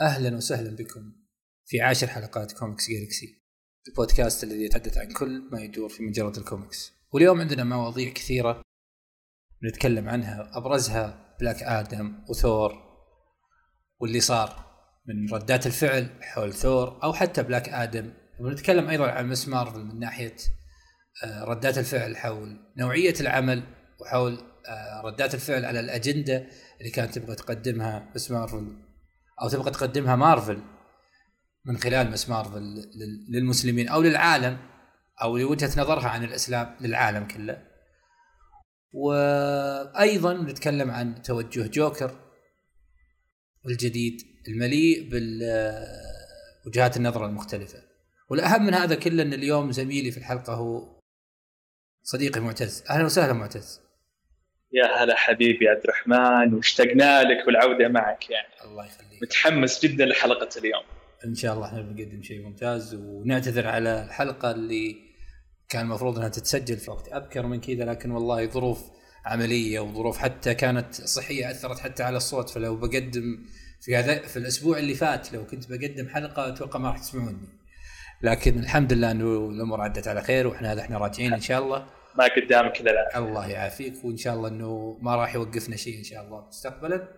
أهلا وسهلا بكم في عاشر حلقات كوميكس جالكسي البودكاست الذي يتحدث عن كل ما يدور في مجرة الكوميكس واليوم عندنا مواضيع كثيرة نتكلم عنها أبرزها بلاك آدم وثور واللي صار من ردات الفعل حول ثور أو حتى بلاك آدم ونتكلم أيضا عن مس مارفل من ناحية آه، ردات الفعل حول نوعية العمل وحول آه، ردات الفعل على الأجندة اللي كانت تبغى تقدمها مس مارفل أو تبغى تقدمها مارفل من خلال مس مارفل للمسلمين أو للعالم أو لوجهة نظرها عن الإسلام للعالم كله. وأيضا نتكلم عن توجه جوكر الجديد المليء بالوجهات النظر المختلفة. والأهم من هذا كله إن اليوم زميلي في الحلقة هو صديقي معتز. أهلا وسهلا معتز. يا هلا حبيبي عبد الرحمن واشتقنا لك والعوده معك يعني. الله يخليك. متحمس جدا لحلقة اليوم. إن شاء الله إحنا بنقدم شيء ممتاز ونعتذر على الحلقة اللي كان المفروض إنها تتسجل في وقت أبكر من كذا لكن والله ظروف عملية وظروف حتى كانت صحية أثرت حتى على الصوت. فلو بقدم في هذا في الأسبوع اللي فات لو كنت بقدم حلقة أتوقع ما راح تسمعوني. لكن الحمد لله إنه الأمور عدت على خير وإحنا هذا إحنا راجعين إن شاء الله. ما قدامك إلا العافيه الله يعافيك وإن شاء الله إنه ما راح يوقفنا شيء إن شاء الله مستقبلا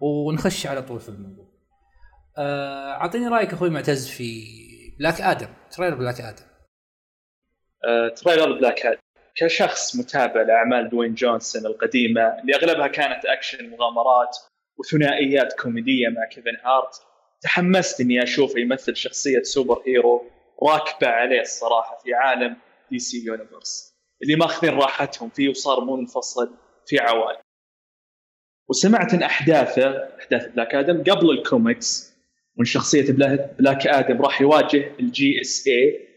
ونخش على طول في الموضوع. آه، أعطيني رأيك أخوي معتز في بلاك آدم تريلر بلاك آدم. أه تريلر بلاك آدم كشخص متابع لأعمال دوين جونسون القديمة اللي أغلبها كانت أكشن مغامرات وثنائيات كوميدية مع كيفن هارت تحمست إني اشوفه يمثل شخصية superhero راكبة عليه الصراحة في عالم دي سي universe اللي ماخذين راحتهم فيه وصار منفصل في عوالم وسمعت إن أحداثه أحداث بلاك آدم قبل الكوميكس وإن شخصية بلاك آدم راح يواجه ال JSA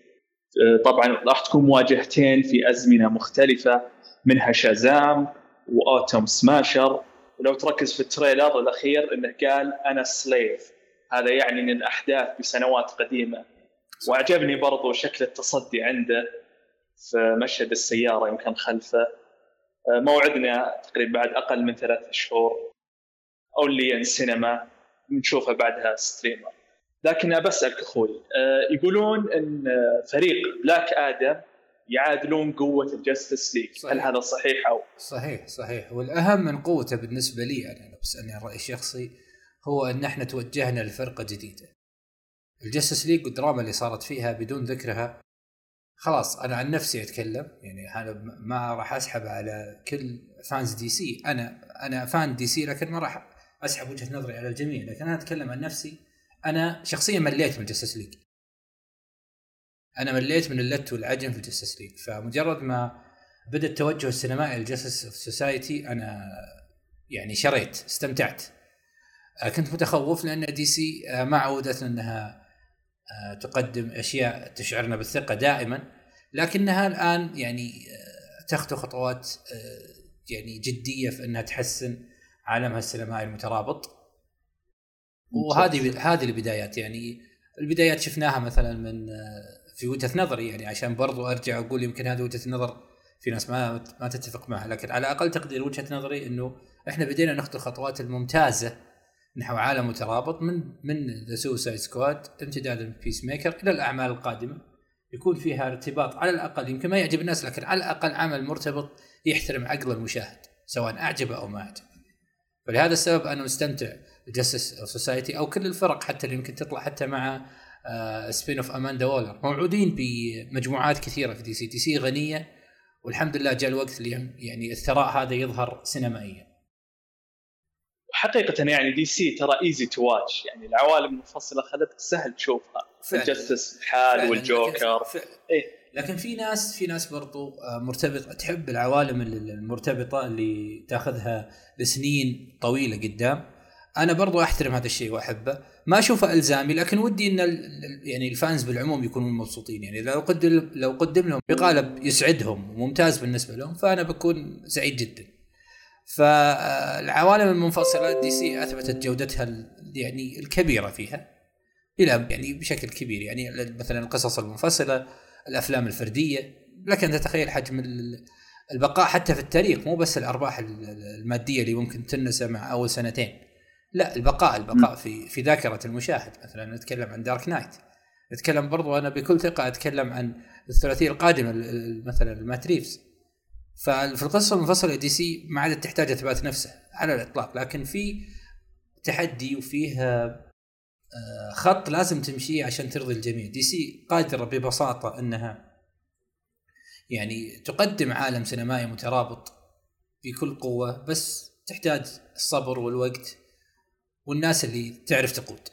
طبعا راح تكون مواجهتين في أزمنة مختلفة منها شازام واتوم سماشر ولو تركز في ال trailer الأخير إنه قال أنا slave هذا يعني إن الأحداث بسنوات قديمة. وعجبني برضو شكل التصدي عنده. في مشهد السيارة يمكن خلفه. موعدنا تقريبا بعد أقل من ثلاثة شهور. only in cinema نشوفها بعدها streamer لكن بسالك أخوي آه، يقولون إن فريق بلاك آدم يعادلون قوة الجستس ليج هل هذا صحيح أو؟ صحيح صحيح. والأهم من قوته بالنسبة لي أنا لو بتسالني عن رايي الشخصي هو إن إحنا توجهنا لفرقة جديدة. ال Justice League والدراما اللي صارت فيها بدون ذكرها خلاص أنا عن نفسي أتكلم. يعني أنا ما راح أسحب على كل fans DC أنا أنا fan DC لكن ما راح أسحب وجهة نظري على الجميع. لكن أنا أتكلم عن نفسي. أنا شخصيا مليت من Justice League أنا مليت من اللت والعجن في Justice League فمجرد ما بدأ التوجه السينمائي ل Justice Society أنا يعني شريت استمتعت. آه، كنت متخوف لأن DC آه، ما عودتنا انها تقدم أشياء تشعرنا بالثقة دائما لكنها الآن يعني آه، تخطو خطوات آه، يعني جدية في إنها تحسن عالمها السينمائي المترابط. وهذه هذه البدايات يعني البدايات شفناها مثلا من في وجهة نظري يعني عشان برضو أرجع أقول يمكن هذه وجهة النظر في ناس ما ما تتفق معها لكن على أقل تقدير وجهة نظري إنه إحنا بدينا نخطو الخطوات الممتازة نحو عالم مترابط من من The Suicide Squad امتدادا Peacemaker إلى الأعمال القادمة يكون فيها ارتباط على الأقل يمكن ما يعجب الناس لكن على الأقل عمل مرتبط يحترم عقل المشاهد سواء اعجبه أو ما اعجبه. فلهذا السبب أنا مستمتع ب Justice Society أو كل الفرق حتى اللي يمكن تطلع حتى مع spin-off Amanda Waller موعودين بمجموعات كثيرة في DC DC غنية والحمد لله جاء الوقت اللي يعني الثراء هذا يظهر سينمائيا. حقيقة يعني DC ترى easy to watch يعني العوالم المنفصلة خلتك سهل تشوفها. الجستس الحال والجوكر. فعلا. إيه؟ لكن في ناس في ناس برضو آه، مرتبطة تحب العوالم المرتبطة اللي تاخذها لسنين طويلة قدام. أنا برضو أحترم هذا الشيء وأحبه. ما أشوفه ألزامي لكن ودي إن يعني الفانز بالعموم يكونون مبسوطين. يعني لو قدم لو قدم لهم بقالب يسعدهم وممتاز بالنسبة لهم فأنا بكون سعيد جدا. فالعوالم المنفصلة دي سي أثبتت جودتها يعني الكبيرة فيها إلى يعني بشكل كبير. يعني مثلا القصص المنفصلة الأفلام الفردية. لك أن تتخيل حجم البقاء حتى في التاريخ مو بس الأرباح المادية اللي ممكن تنسى مع أول سنتين. لا البقاء البقاء. في في ذاكرة المشاهد. مثلا نتكلم عن Dark Knight نتكلم برضو أنا بكل ثقة أتكلم عن الثلاثية القادمة مثلا لمات ريفز ففي القصة المنفصله DC ما عادت تحتاج إثبات نفسه على الإطلاق لكن في تحدي وفيه آه، خط لازم تمشيه عشان ترضي الجميع. DC قادرة ببساطة إنها يعني تقدم عالم سينمائي مترابط بكل قوة بس تحتاج الصبر والوقت والناس اللي تعرف تقود.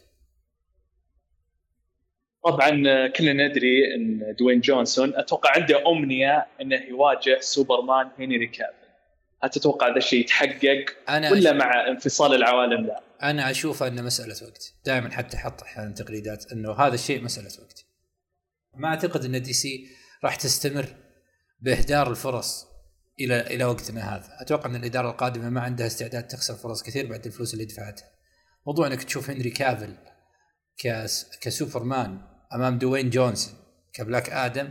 طبعا كلنا ندري إن دوين جونسون أتوقع عنده أمنية إنه يواجه سوبرمان هنري كافل. هل تتوقع هذا الشيء يتحقق أنا ولا أشوف مع انفصال العوالم؟ لا؟ أنا أشوف انه مسألة وقت. دائما حتى أحط أحيانا تغريدات إنه هذا الشيء مسألة وقت. ما أعتقد إن DC راح تستمر بإهدار الفرص إلى إلى وقتنا هذا. أتوقع إن الإدارة القادمة ما عندها استعداد تخسر فرص كثير بعد الفلوس اللي دفعتها. موضوع إنك تشوف هنري كافل كسوبرمان أمام دوين جونسون كبلاك آدم.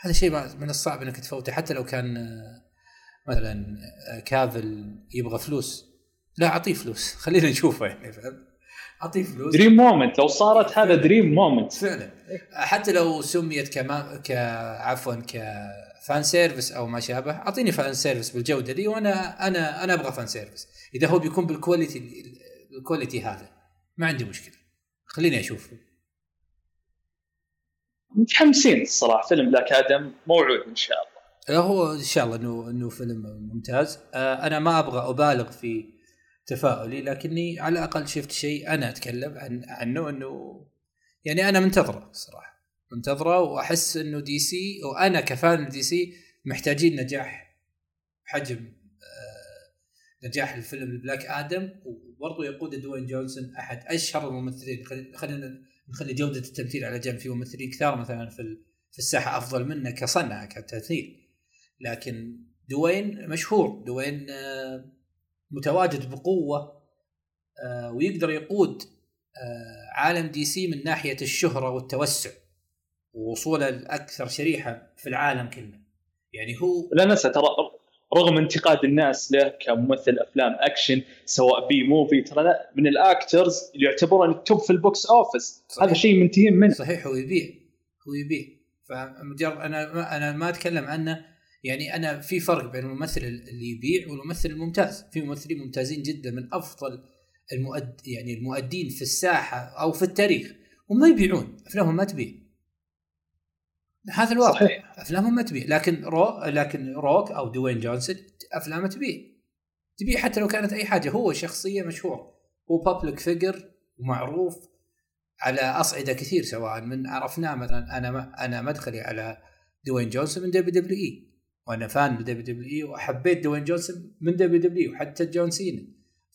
هذا شيء من الصعب إنك تفوته حتى لو كان آه، مثلا آه، كافل يبغى فلوس. لا أعطيه فلوس. خلينا نشوفه يعني فهمت؟ أعطيه فلوس. dream moment لو صارت هذا dream moment فعلا. حتى لو سميت كما ك عفوا ك fan service أو ما شابه أعطيني fan service بالجودة دي وأنا أنا أنا أبغى fan service. إذا هو بيكون بال quality ال quality هذا ما عندي مشكلة. خليني أشوف متحمسين الصراحة. فيلم بلاك آدم موعود إن شاء الله. هو إن شاء الله إنه إنه فيلم ممتاز. آه، أنا ما أبغى أبالغ في تفاؤلي لكني على الأقل شفت شيء أنا أتكلم عن عنه إنه يعني أنا منتظره الصراحه منتظره وأحس إنه DC وأنا ك fan DC محتاجين نجاح حجم آه نجاح الفيلم بلاك آدم وبرضه يقود دوين جونسون أحد أشهر الممثلين. خلينا نخلي جودة التمثيل على جنب في ممثلين كثار مثلا في في الساحة أفضل منه كصنعه كتمثيل. لكن دوين مشهور دوين آه متواجد بقوة آه، ويقدر يقود آه، عالم DC من ناحية الشهرة والتوسع ووصوله لأكثر شريحة في العالم كله. يعني هو لا ننسى ترى رغم انتقاد الناس له كممثل أفلام أكشن سواء B movie ترى من ال actors اللي يعتبرون التوب في البوكس اوفيس. هذا شيء منتهين منه. صحيح هو يبيع. هو يبيع. فمجرد أنا أنا ما أتكلم عنه. يعني أنا في فرق بين الممثل اللي يبيع والممثل الممتاز. في ممثلين ممتازين جدا من أفضل المؤد يعني المؤدين في الساحة أو في التاريخ. وما يبيعون. أفلامهم ما تبيع. هذا الواقع. صحيح. أفلامهم ما تبيع. لكن رو لكن روك أو دوين جونسون أفلامه تبيع. تبيع حتى لو كانت أي حاجة. هو شخصية مشهور هو public figure ومعروف على أصعدة كثير سواء من عرفناه مثلا. أنا ما أنا مدخلي على دوين جونسون من دبليو دبليو إي. وأنا فان لدبليو دبليو إي. وحبيت دوين جونسون من WW وحتى جون سينا.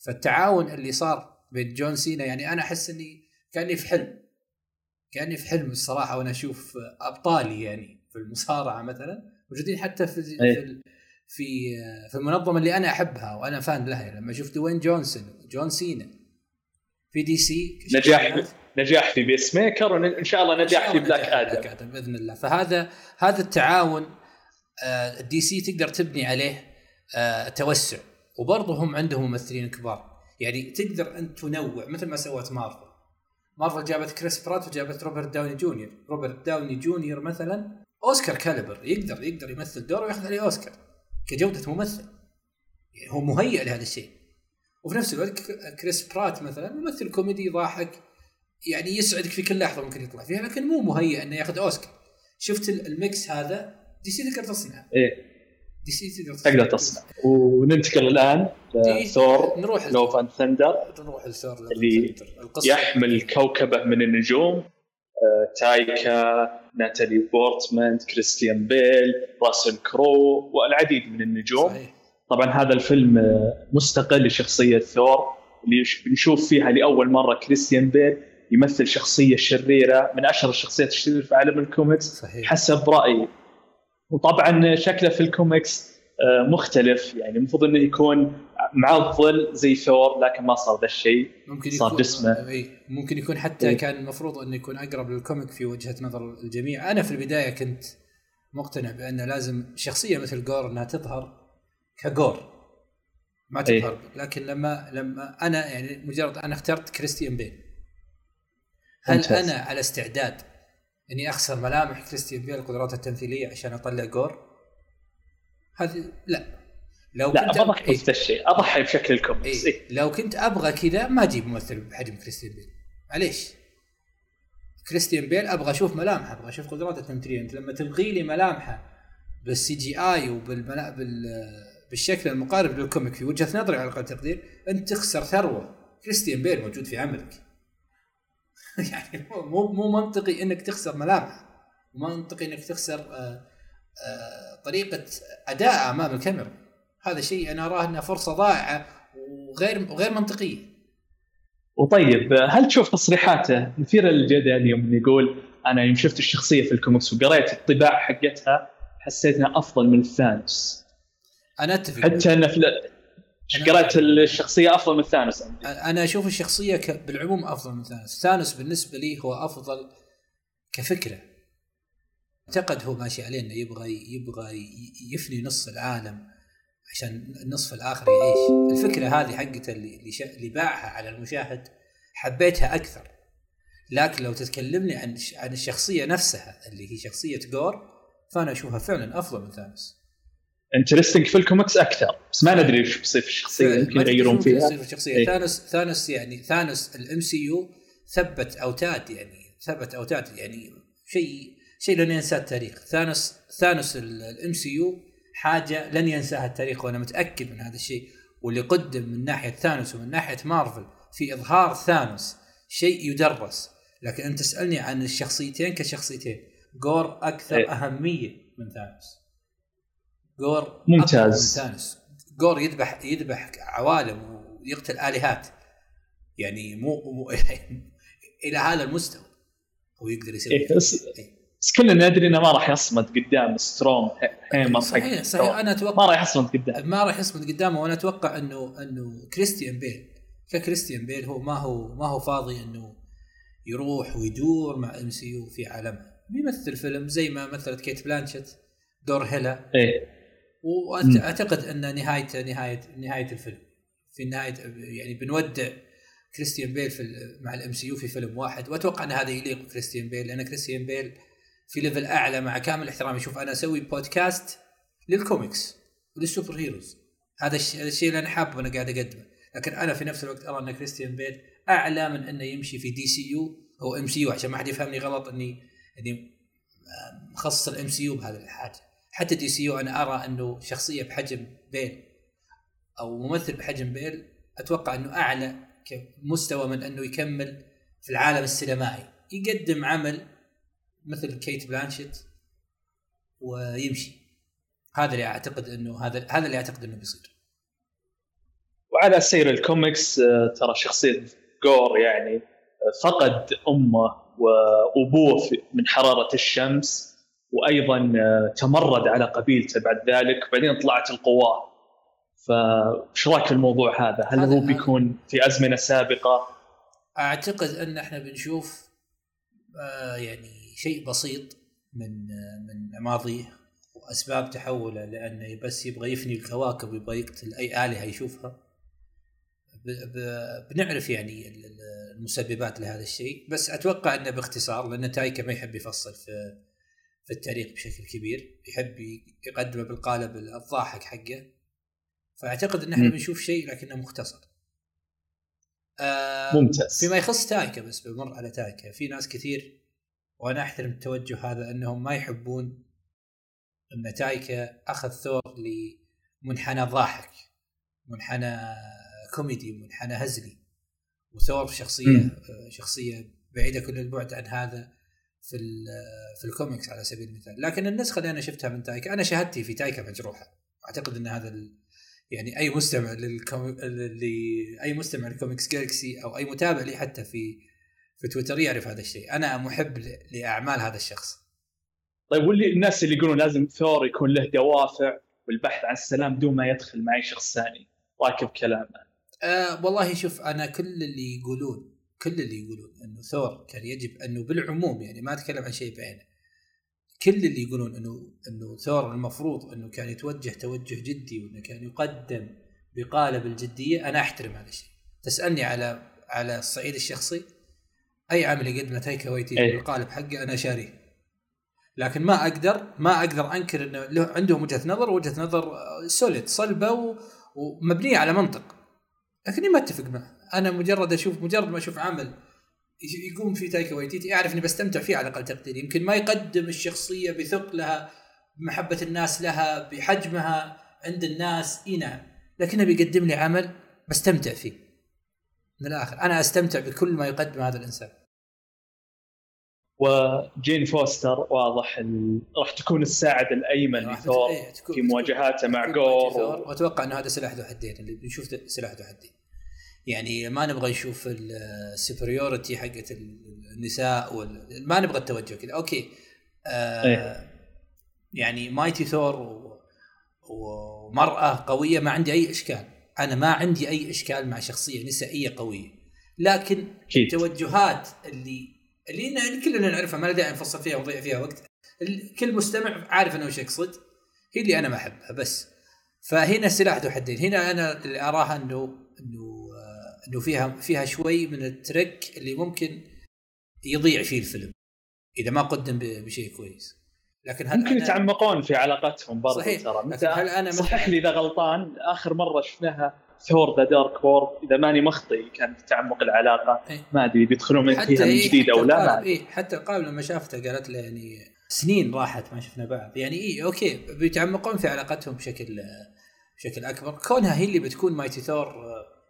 فالتعاون اللي صار بين جون سينا يعني أنا أحس إني كأني في حلم. كأني في حلم الصراحة وأنا أشوف أبطالي يعني في المصارعة مثلا موجودين حتى في في في في المنظمة اللي أنا أحبها وأنا fan لها لما أشوف دوين جونسون وجون سينا في DC نجاح نجاح في Peacemaker وان شاء الله نجاح في بلاك آدم. بإذن الله. فهذا هذا التعاون الـ DC آه، تقدر تبني عليه آه، توسع. وبرضه هم عندهم ممثلين كبار. يعني تقدر أنت تنوع مثل ما سوت مارفل. مارفل جابت كريس برات وجابت روبرت داوني جونيور. روبرت داوني جونيور مثلا أوسكار caliber يقدر يقدر يمثل دور وياخذ عليه أوسكار كجودة ممثل. يعني هو مهيئ لهذا الشيء. وفي نفس الوقت كريس برات مثلا ممثل كوميدي ضاحك يعني يسعدك في كل لحظة ممكن يطلع فيها لكن مو مهيئ إنه ياخذ أوسكار. شفت ال mix هذا؟ DC تقدر تصنع إيه. DC تقدر تصنع تقدر تصنع. وننتقل الآن لثور نروح Love and Thunder نروح لثور اللي يحمل كوكبه من النجوم. آه، تايكا ناتالي بورتمان كريستيان بيل راسل كرو والعديد من النجوم. صحيح. طبعا هذا الفيلم آه، مستقل لشخصية ثور. اللي بنشوف فيها لأول مرة كريستيان بيل يمثل شخصية شريرة من أشهر الشخصيات الشريره في عالم الكوميكس صحيح. حسب رأيي. وطبعا شكله في الكوميكس آه، مختلف يعني المفروض إنه يكون معضل زي ثور لكن ما صار ذا الشيء ممكن صار جسمه اي ممكن يكون حتى إيه؟ كان المفروض إنه يكون أقرب لل comic في وجهة نظر الجميع أنا في البداية كنت مقتنع بان لازم شخصية مثل قور إنها تظهر كقور ما إيه. تظهر لكن لما لما أنا يعني مجرد أنا اخترت كريستيان بيل هل ممتاز. أنا على استعداد إني أخسر ملامح كريستيان بيل قدراته التمثيلية عشان أطلع قور؟ هذه لا لو لا كنت بضحي إيه. بنفس الشيء أضحي بشكل الكوميكس إيه. إيه. لو كنت أبغى كذا ما أجيب ممثل بحجم كريستيان بيل معليش كريستيان بيل أبغى أشوف ملامحه أبغى أشوف قدراته التمثيلية أنت لما تبغي لي ملامحه بال CGI وبالملا... بال... بالشكل المقارب لل comic في وجهة نظري على أقل تقدير أنت تخسر ثروة كريستيان بيل موجود في عملك يعني مو- مو منطقي إنك تخسر ملامحه مو منطقي إنك تخسر آه، آه، طريقة أداء أمام الكاميرا. هذا شيء أنا أراه انها فرصة ضائعة وغير وغير منطقية. وطيب هل تشوف تصريحاته؟ مثيره للجدل يوم يقول أنا يوم شفت الشخصية في الكوميكس وقريت الطباع حقتها حسيت إنها أفضل من ثانوس أنا أتفق. حتى إنه في قريت الشخصية أفضل من ثانوس. أنا أشوف الشخصية ك... بالعموم أفضل من ثانوس. ثانوس بالنسبة لي هو أفضل كفكرة. أعتقد هو ماشي عليه إنه يبغى يبغى يفني نص العالم عشان النصف الآخر يعيش. الفكرة هذه حقته اللي اللي, ش... اللي باعها على المشاهد حبيتها أكثر. لكن لو تتكلمني عن عن الشخصية نفسها اللي هي شخصية جور فأنا أشوفها فعلا أفضل من ثانوس. interesting في الكوميكس أكثر بس ما ندري إيش بيصير في الشخصيه. يمكن يغيرون فيها في الشخصيه إيه. ثانوس ثانوس يعني ثانوس ال MCU ثبت اوتاد يعني ثبت اوتاد يعني شيء شيء لن ينساه التاريخ ثانوس ثانوس ال MCU حاجة لن ينساها التاريخ وأنا متأكد من هذا الشيء واللي قدم من ناحية ثانوس ومن ناحية مارفل في إظهار ثانوس شيء يدرس لكن أنت تسألني عن الشخصيتين كشخصيتين قور أكثر إيه. أهمية من ثانوس قور ممتاز. ثانوس قور يذبح يذبح عوالم ويقتل آلهات. يعني مو, مو إلى هذا المستوى هو يقدر يسوي. إيه، بس إيه. بس كلنا ندري إنه ما راح يصمد قدام ستورم بريكر صحيح صحيح أنا ما أتوقع راح يصمد قدام. ما راح يصمد قدامه وأنا أتوقع انه إنه كريستيان بيل. ككريستيان بيل هو ما هو ما هو فاضي إنه يروح ويدور مع MCU في عالمها. بيمثل فيلم زي ما مثلت كيت بلانشيت دور هيلا. إيه. مم. واعتقد أن نهايته نهايه نهاية الفيلم. في نهايه يعني بنودع كريستيان بيل في مع ال MCU في فيلم واحد وأتوقع أن هذا يليق بكريستيان بيل لأن كريستيان بيل في level أعلى مع كامل احترامي شوف أنا أسوي بودكاست للكوميكس ولل superheroes هذا الشيء هذا الشيء اللي أنا حابه وأنا قاعد أقدمه. لكن أنا في نفس الوقت أرى أن كريستيان بيل أعلى من أنه يمشي في دي سي يو أو ام سي يو عشان ما حد يفهمني غلط اني إني مخصص ال MCU بهذه الحاجة. حتى DCU أنا أرى أنه شخصية بحجم بيل أو ممثل بحجم بيل أتوقع أنه أعلى كمستوى من أنه يكمل في العالم السينمائي. يقدم عمل مثل كيت بلانشيت ويمشي. هذا اللي أعتقد أنه هذا هذا اللي أعتقد أنه بيصير. وعلى سير الكوميكس آه، ترى شخصية قور يعني آه، فقد أمه وأبوه من حرارة الشمس. وأيضا آه، تمرد على قبيلته بعد ذلك وبعدين طلعت القوة فايش رأيك في الموضوع هذا؟ هل هذا- هو بيكون في أزمنة سابقة؟ أعتقد أن إحنا بنشوف آه يعني شيء بسيط من آه من ماضيه وأسباب تحوله لأنه بس يبغى يفني الكواكب ويبغى يقتل أي آلهة يشوفها بنعرف يعني ال- ال- المسببات لهذا الشيء بس أتوقع إنه باختصار لأن تايكا ما يحب يفصل في في التاريخ بشكل كبير يحب يقدمه بالقالب الضاحك حقه. فأعتقد إن إحنا. بنشوف شيء لكنه مختصر. آه ممتاز. فيما يخص تايكا بس بمر على تايكا في ناس كثير وأنا أحترم التوجه هذا إنهم ما يحبون إن تايكا أخذ ثور لمنحنى ضاحك منحنى كوميدي منحنى هزلي وثور شخصية مم. شخصية بعيدة كل البعد عن هذا. في في الكوميكس على سبيل المثال لكن النسخة اللي أنا شفتها من تايكا أنا شهادتي في تايكا مجروحة أعتقد إن هذا ال... يعني أي مستمع. ل- أي مستمع لكوميكس جالكسي أو أي متابع لي حتى في في تويتر يعرف هذا الشيء أنا محب. لأعمال هذا الشخص طيب واللي الناس اللي يقولون لازم ثور يكون له دوافع والبحث عن السلام بدون ما يدخل مع اي شخص ثاني راكب كلامه آه والله شوف أنا كل اللي يقولون كل اللي يقولون إنه ثور كان يجب إنه بالعموم يعني ما أتكلم عن شيء بعينه. كل اللي يقولون إنه إنه ثور المفروض إنه كان يتوجه توجه جدي وإنه كان يقدم بقالب الجدية أنا أحترم هذا الشيء. تسألني على على الصعيد الشخصي أي عمل يقدمه تايكا وايتيتي إيه. بالقالب حقه أنا شاريه. لكن ما أقدر ما أقدر أنكر إنه له عندهم وجهة نظر وجهة نظر solid صلبة و- ومبنية على منطق. لكني ما أتفق معه. أنا مجرد أشوف مجرد ما أشوف عمل يقوم فيه تايكا وايتيتي أعرف إني بستمتع فيه على أقل تقدير. يمكن ما يقدم الشخصية بثقلها بمحبة الناس لها بحجمها عند الناس إي نعم. لكنه بيقدم لي عمل بستمتع فيه. من الآخر أنا أستمتع بكل ما يقدم هذا الإنسان. وجين فوستر واضح ال... راح تكون الساعد الأيمن لثور إيه، في مواجهاته مع جور. و... وأتوقع إنه هذا سلاح ذو حدين اللي بنشوف سلاح ذو حدين. يعني ما نبغى نشوف ال superiority حقت النساء وال... ما نبغى التوجه كذا. أوكي. آه إيه. يعني Mighty Thor و... ومرأة قوية ما عندي أي إشكال. أنا ما عندي أي إشكال مع شخصية نسائية قوية. لكن أكيد. التوجهات اللي اللي كلنا نعرفها ما داعي نفصل فيها ونضيع فيها وقت. كل مستمع عارف إنه وش يقصد. هي اللي أنا ما أحبها بس. فهنا سلاح ذو حدين. هنا أنا اللي أراها انه إنه إنه فيها فيها شوي من ال trick اللي ممكن يضيع فيه الفيلم إذا ما قدم بشيء كويس لكن هل ممكن أنا- يتعمقون في علاقتهم برضه صحيح. ترى انت هل أنا صحح لي إذا غلطان آخر مرة شفناها Thor The Dark World إذا ماني مخطي كان في تعمق العلاقة إيه. ما أدري بيدخلون من فيها من إيه، جديد أو لا ما. إيه حتى القالب لما شافته قالت له يعني سنين راحت ما شفنا بعض يعني اي أوكي بيتعمقون في علاقتهم بشكل بشكل أكبر كونها هي اللي بتكون Mighty Thor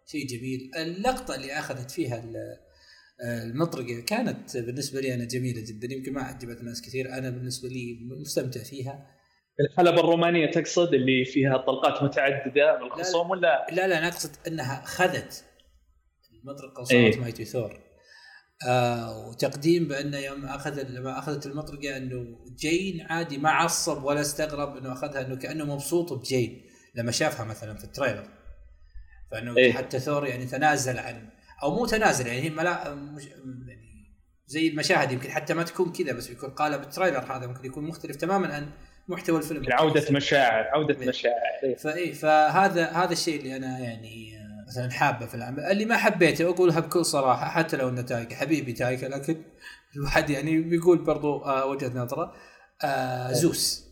شيء جميل. اللقطة اللي أخذت فيها ال- المطرقة كانت بالنسبة لي أنا جميلة جدا. يمكن ما عجبت ناس كثير. أنا بالنسبة لي مستمتع فيها. الحلبة الرومانية تقصد اللي فيها طلقات متعددة من الخصوم ولا؟ لا لا أنا أقصد إنها خذت المطرقة وصارت إيه. مايتي ثور. آه وتقديم بأنه يوم أخذ لما أخذت المطرقة إنه ثور عادي ما عصب ولا استغرب إنه أخذها إنه كأنه مبسوط بجين. لما شافها مثلا في ال trailer. فإنه إيه. حتى ثور يعني تنازل عن أو مو تنازل يعني هي ملا مش يعني زي المشاهد يمكن حتى ما تكون كذا بس يكون قالب ال trailer هذا ممكن يكون مختلف تماما عن محتوى الفيلم عوده مشاعر عودة إيه. مشاعر إيه. فاي فهذا هذا الشيء اللي أنا يعني مثلا حابة في العمل اللي ما حبيته أقولها بكل صراحة حتى لو إنه تايكا حبيبي تايكا لكن الواحد يعني بيقول برضو آه وجهة نظره آه زوس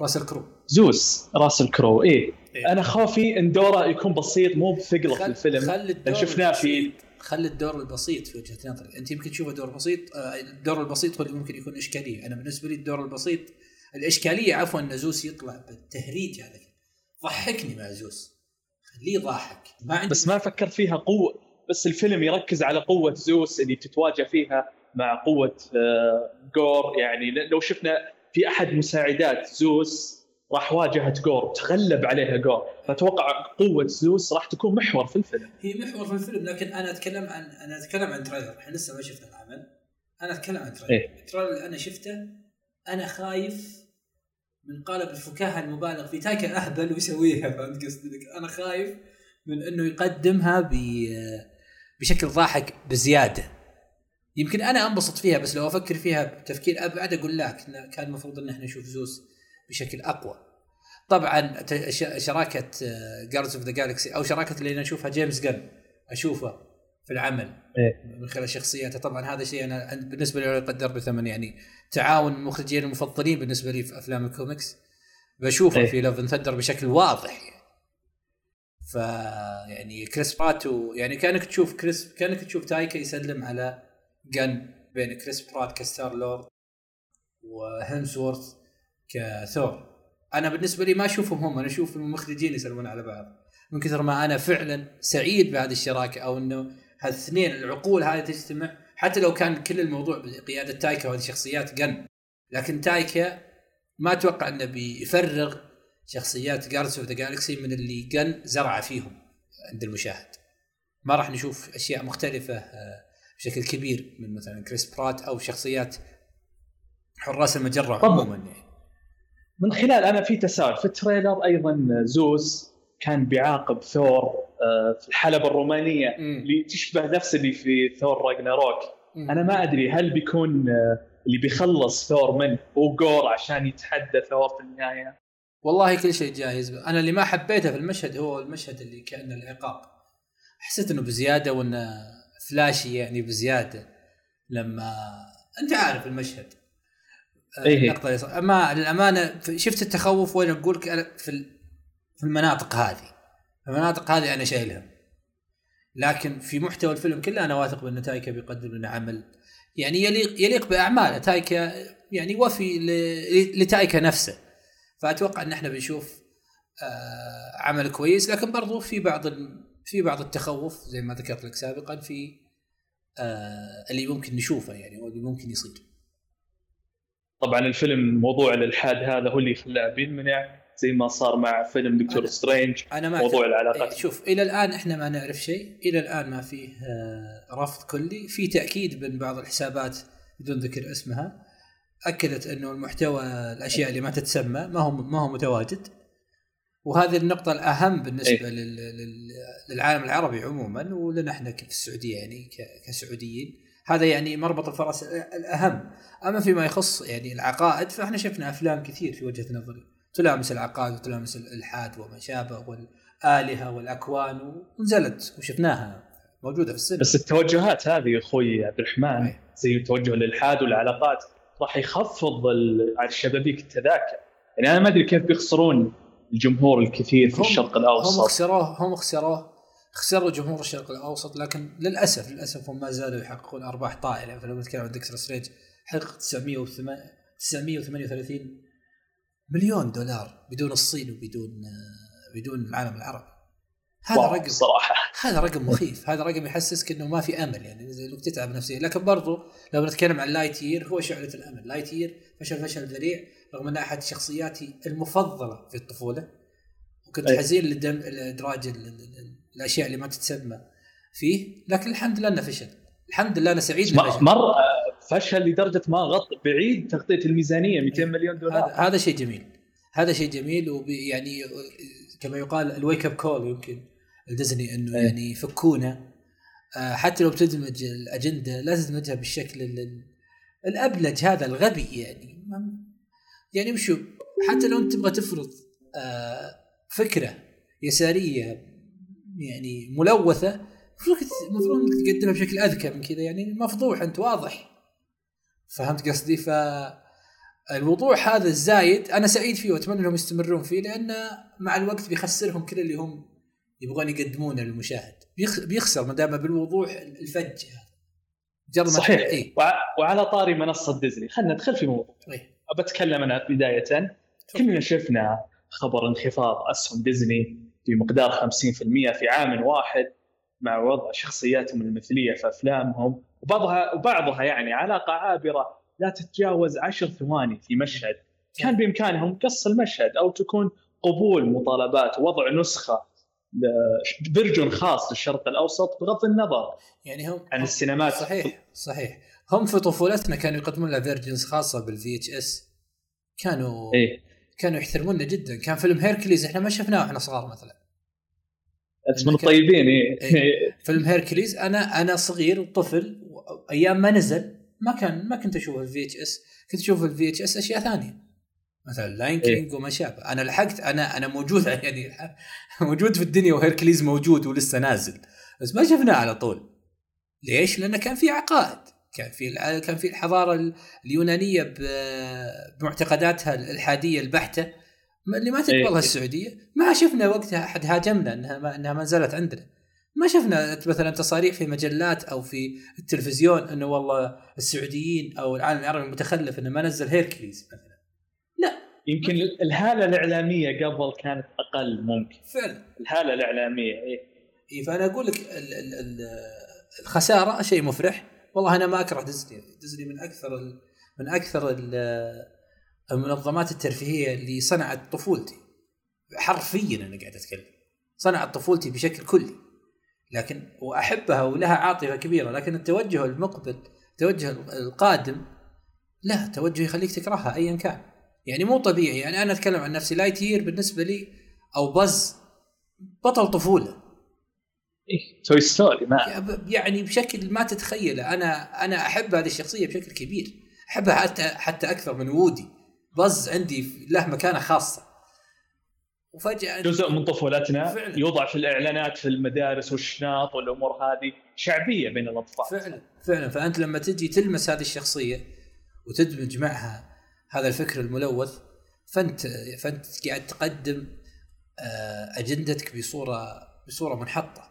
راسل كرو زوس راسل كرو إيه إيه. أنا خوفي إن دوره يكون بسيط مو بثقلة في الفيلم. خل الدور شفناه في خلي الدور البسيط في وجهة نظري. أنت يمكن تشوفه دور بسيط آه، الدور البسيط هو اللي ممكن يكون إشكالية. أنا بالنسبة لي الدور البسيط الإشكالية عفوا إن زوس يطلع بالتهريج هذا ضحكني مع زوس. خليه ضاحك ما عندي بس ما فكرت فيها قوة. بس الفيلم يركز على قوة زوس اللي تتواجه فيها مع قوة آه، جور. يعني لو شفنا في أحد مساعدات زوس راح واجهت جور تغلب عليها جور. فأتوقع قوة زوس راح تكون محور في الفيلم. هي محور في الفيلم لكن أنا أتكلم عن أنا أتكلم عن trailer. إحنا لسه ما شفنا العمل. أنا أتكلم عن trailer. إيه. ال trailer اللي أنا شفته أنا خايف من قالب الفكاهة المبالغ في تايكا أهبل ويسويها فهمت قصدي؟ أنا خايف من إنه يقدمها ب بشكل ضاحك بزيادة. يمكن أنا أنبسط فيها بس لو أفكر فيها بتفكير أبعد أقول كنا- كان المفروض إن إحنا نشوف زوس بشكل أقوى طبعا شراكة Guardians of the Galaxy أو شراكة اللي أنا أشوفها جيمس غن أشوفه في العمل إيه. من خلال شخصياته طبعا هذا شيء أنا بالنسبة لي لا يقدر بثمن يعني تعاون المخرجين المفضلين بالنسبة لي في أفلام الكوميكس بشوفه إيه. في Love Thunder بشكل واضح يعني ف يعني كريس برات يعني كأنك تشوف كريس كأنك تشوف تايكا يسلم على جن بين كريس برات ك Star-Lord وهيمسورث كثور. أنا بالنسبة لي ما أشوفهم هم أنا أشوف المخرجين يسلمون على بعض. من كثر ما أنا فعلا سعيد بهذه الشراكة أو إنه هالاثنين العقول هذه تجتمع. حتى لو كان كل الموضوع بقيادة تايكا وهذه شخصيات جن. لكن تايكا ما أتوقع إنه بيفرغ شخصيات Guardians of the Galaxy من اللي جن زرع فيهم عند المشاهد. ما راح نشوف أشياء مختلفة آه، بشكل كبير من مثلا كريس برات أو شخصيات حراس المجرة. عموما يعني. من خلال أنا في تساؤل في ال trailer أيضا زوس كان بيعاقب ثور آه، في الحلبة الرومانية. اللي تشبه نفس اللي في Thor Ragnarok. أنا ما أدري هل بيكون آه، اللي بيخلص ثور منه هو جور عشان يتحدى ثور في النهاية. والله كل شيء جاهز. أنا اللي ما حبيته في المشهد هو المشهد اللي كان العقاب. حسيت إنه بزيادة وإنه فلاشي يعني بزيادة لما أنت عارف المشهد. إيه. النقطة ما للأمانة شفت التخوف وين أقول لك؟ في في المناطق هذه. المناطق هذه أنا شايلها. لكن في محتوى الفيلم كله أنا واثق بأن تايكا بيقدم لنا عمل يعني يليق يليق بأعماله. تايكا يعني وفي لتايكا نفسه. فأتوقع أن إحنا بنشوف آه عمل كويس. لكن برضو في بعض في بعض التخوف زي ما ذكرت لك سابقا في آه اللي ممكن نشوفه يعني واللي ممكن يصير. طبعا الفيلم موضوع الإلحاد هذا هو اللي خلاه بينمنع زي ما صار مع فيلم Doctor Strange أنا ما موضوع العلاقات. شوف إلى الآن إحنا ما نعرف شيء إلى الآن ما فيه آه، رفض كلي. في تأكيد من بعض الحسابات بدون ذكر اسمها أكدت إنه المحتوى الأشياء اللي ما تتسمى ما هو ما هو متواجد. وهذه النقطة الأهم بالنسبة إيه؟ للعالم العربي عموما ولنا إحنا في السعودية يعني كسعوديين. هذا يعني مربط الفرس الأهم. أما فيما يخص يعني العقائد فإحنا شفنا أفلام كثير في وجهة نظري. تلامس العقائد وتلامس الالحاد وما شابه والآلهة والأكوان ونزلت وشفناها. موجودة في السينما. بس التوجهات هذه يا أخوي عبد الرحمن زي توجه الالحاد والعلاقات راح يخفض على الشبابيك التذاكر. يعني أنا ما أدري كيف بيخسرون الجمهور الكثير في الشرق الأوسط. هم خسروه هم خسروه خسروا جمهور الشرق الأوسط لكن للأسف للأسف هم ما زالوا يحققون أرباح طائلة. فلما نتكلم عن دكتور سترينج حقق 938 مليون دولار بدون الصين وبدون بدون العالم العربي. هذا رقم صراحة. هذا رقم مخيف. هذا رقم يحسسك إنه ما في أمل يعني زي لو تتعب نفسيا. لكن برضو لو نتكلم عن Lightyear هو شعلة الأمل. Lightyear فشل فشل ذريع رغم انه أحد شخصياتي المفضلة في الطفولة وكنت أيه. حزين لدرج لإدراج الأشياء اللي ما تتسمى فيه لكن الحمد لله إنه فشل. الحمد لله أنا سعيد مرة فشل لدرجة ما غطى بعد تغطية الميزانية 200 مليون دولار. هذا شيء جميل. هذا شيء جميل ويعني كما يقال ال wake up call يمكن ديزني إنه أيه. يعني فكونا. آه، حتى لو بتدمج الأجندة لا تدمجها بالشكل الأبله هذا الغبي يعني. يعني وشو حتى لو أنت تبغى تفرض آه، فكرة يسارية يعني ملوثة. المفروض إنك تقدمها بشكل أذكى من كذا يعني مفضوح أنت واضح. فهمت قصدي؟ ف الوضوح هذا الزايد أنا سعيد فيه وأتمنى إنهم يستمرون فيه لأنه مع الوقت بيخسرهم كل اللي هم يبغون يقدمونه للمشاهد. بيخسر ما دام بالوضوح الفج هذا صحيح. إيه؟ وعلى طاري منصة ديزني. خلينا ندخل في موضوع. إيه؟ أتكلم أنا بداية. كلنا شفنا خبر انخفاض أسهم ديزني في مقدار 50% في عام واحد مع وضع شخصياتهم المثلية في أفلامهم وبعضها وبعضها يعني علاقة عابرة لا تتجاوز عشر ثواني في مشهد. كان بإمكانهم قص المشهد أو تكون قبول مطالبات وضع نسخة version خاص للشرق الأوسط بغض النظر يعني هم عن السينمات. صحيح صحيح. هم في طفولتنا كانوا يقدمون لنا versions خاصة بال VHS. كانوا إيه؟ كانوا يحترموننا جدا. كان فيلم Hercules إحنا ما شفناه وإحنا صغار مثلا. انت من الطيبين. إيه. فيلم Hercules أنا أنا صغير وطفل أيام ما نزل ما كان ما كنت أشوف ال VHS كنت أشوف ال VHS أشياء ثانية. مثلا Lion King وما شابه أنا لحقت أنا أنا موجود يعني موجود في الدنيا و Hercules موجود ولسه نازل. بس ما شفناه على طول. ليش؟ لأنه كان في عقائد. كان في كان في الحضارة اليونانية بمعتقداتها الالحاديه البحتة. اللي ما تقبلها السعودية ما شفنا وقتها أحد هاجمنا إنها ما إنها ما زالت عندنا. ما شفنا مثلا تصاريح في مجلات أو في التلفزيون إنه والله السعوديين أو العالم العربي المتخلف إنه ما نزل هيركليز مثلا. لا. يمكن الهالة الإعلامية قبل كانت أقل ممكن. فعلا. الهالة الإعلامية إي إيه فأنا أقول لك ال ال ال الخسارة شيء مفرح. والله أنا ما أكره ديزني. ديزني من أكثر ال من أكثر المنظمات الترفيهية اللي صنعت طفولتي. حرفيا أنا قاعد أتكلم. صنعت طفولتي بشكل كلي. لكن وأحبها ولها عاطفة كبيرة. لكن التوجه المقبل التوجه القادم لا توجه يخليك تكرهها ايا كان. يعني مو طبيعي. يعني أنا أتكلم عن نفسي. Lightyear بالنسبة لي أو بز بطل طفولة. إيه توي ستوري ما. يعني بشكل ما تتخيله. أنا أنا أحب هذه الشخصية بشكل كبير. أحبها حتى حتى أكثر من وودي بز عندي له مكانة خاصة. وفجأة جزء من طفولتنا فعلا. يوضع في الإعلانات في المدارس والشناط والأمور هذه شعبية بين الأطفال. فعلا فعلا. فأنت لما تجي تلمس هذه الشخصية وتدمج معها هذا الفكر الملوث فأنت فأنت قاعد تقدم آه، أجندتك بصورة بصورة منحطة.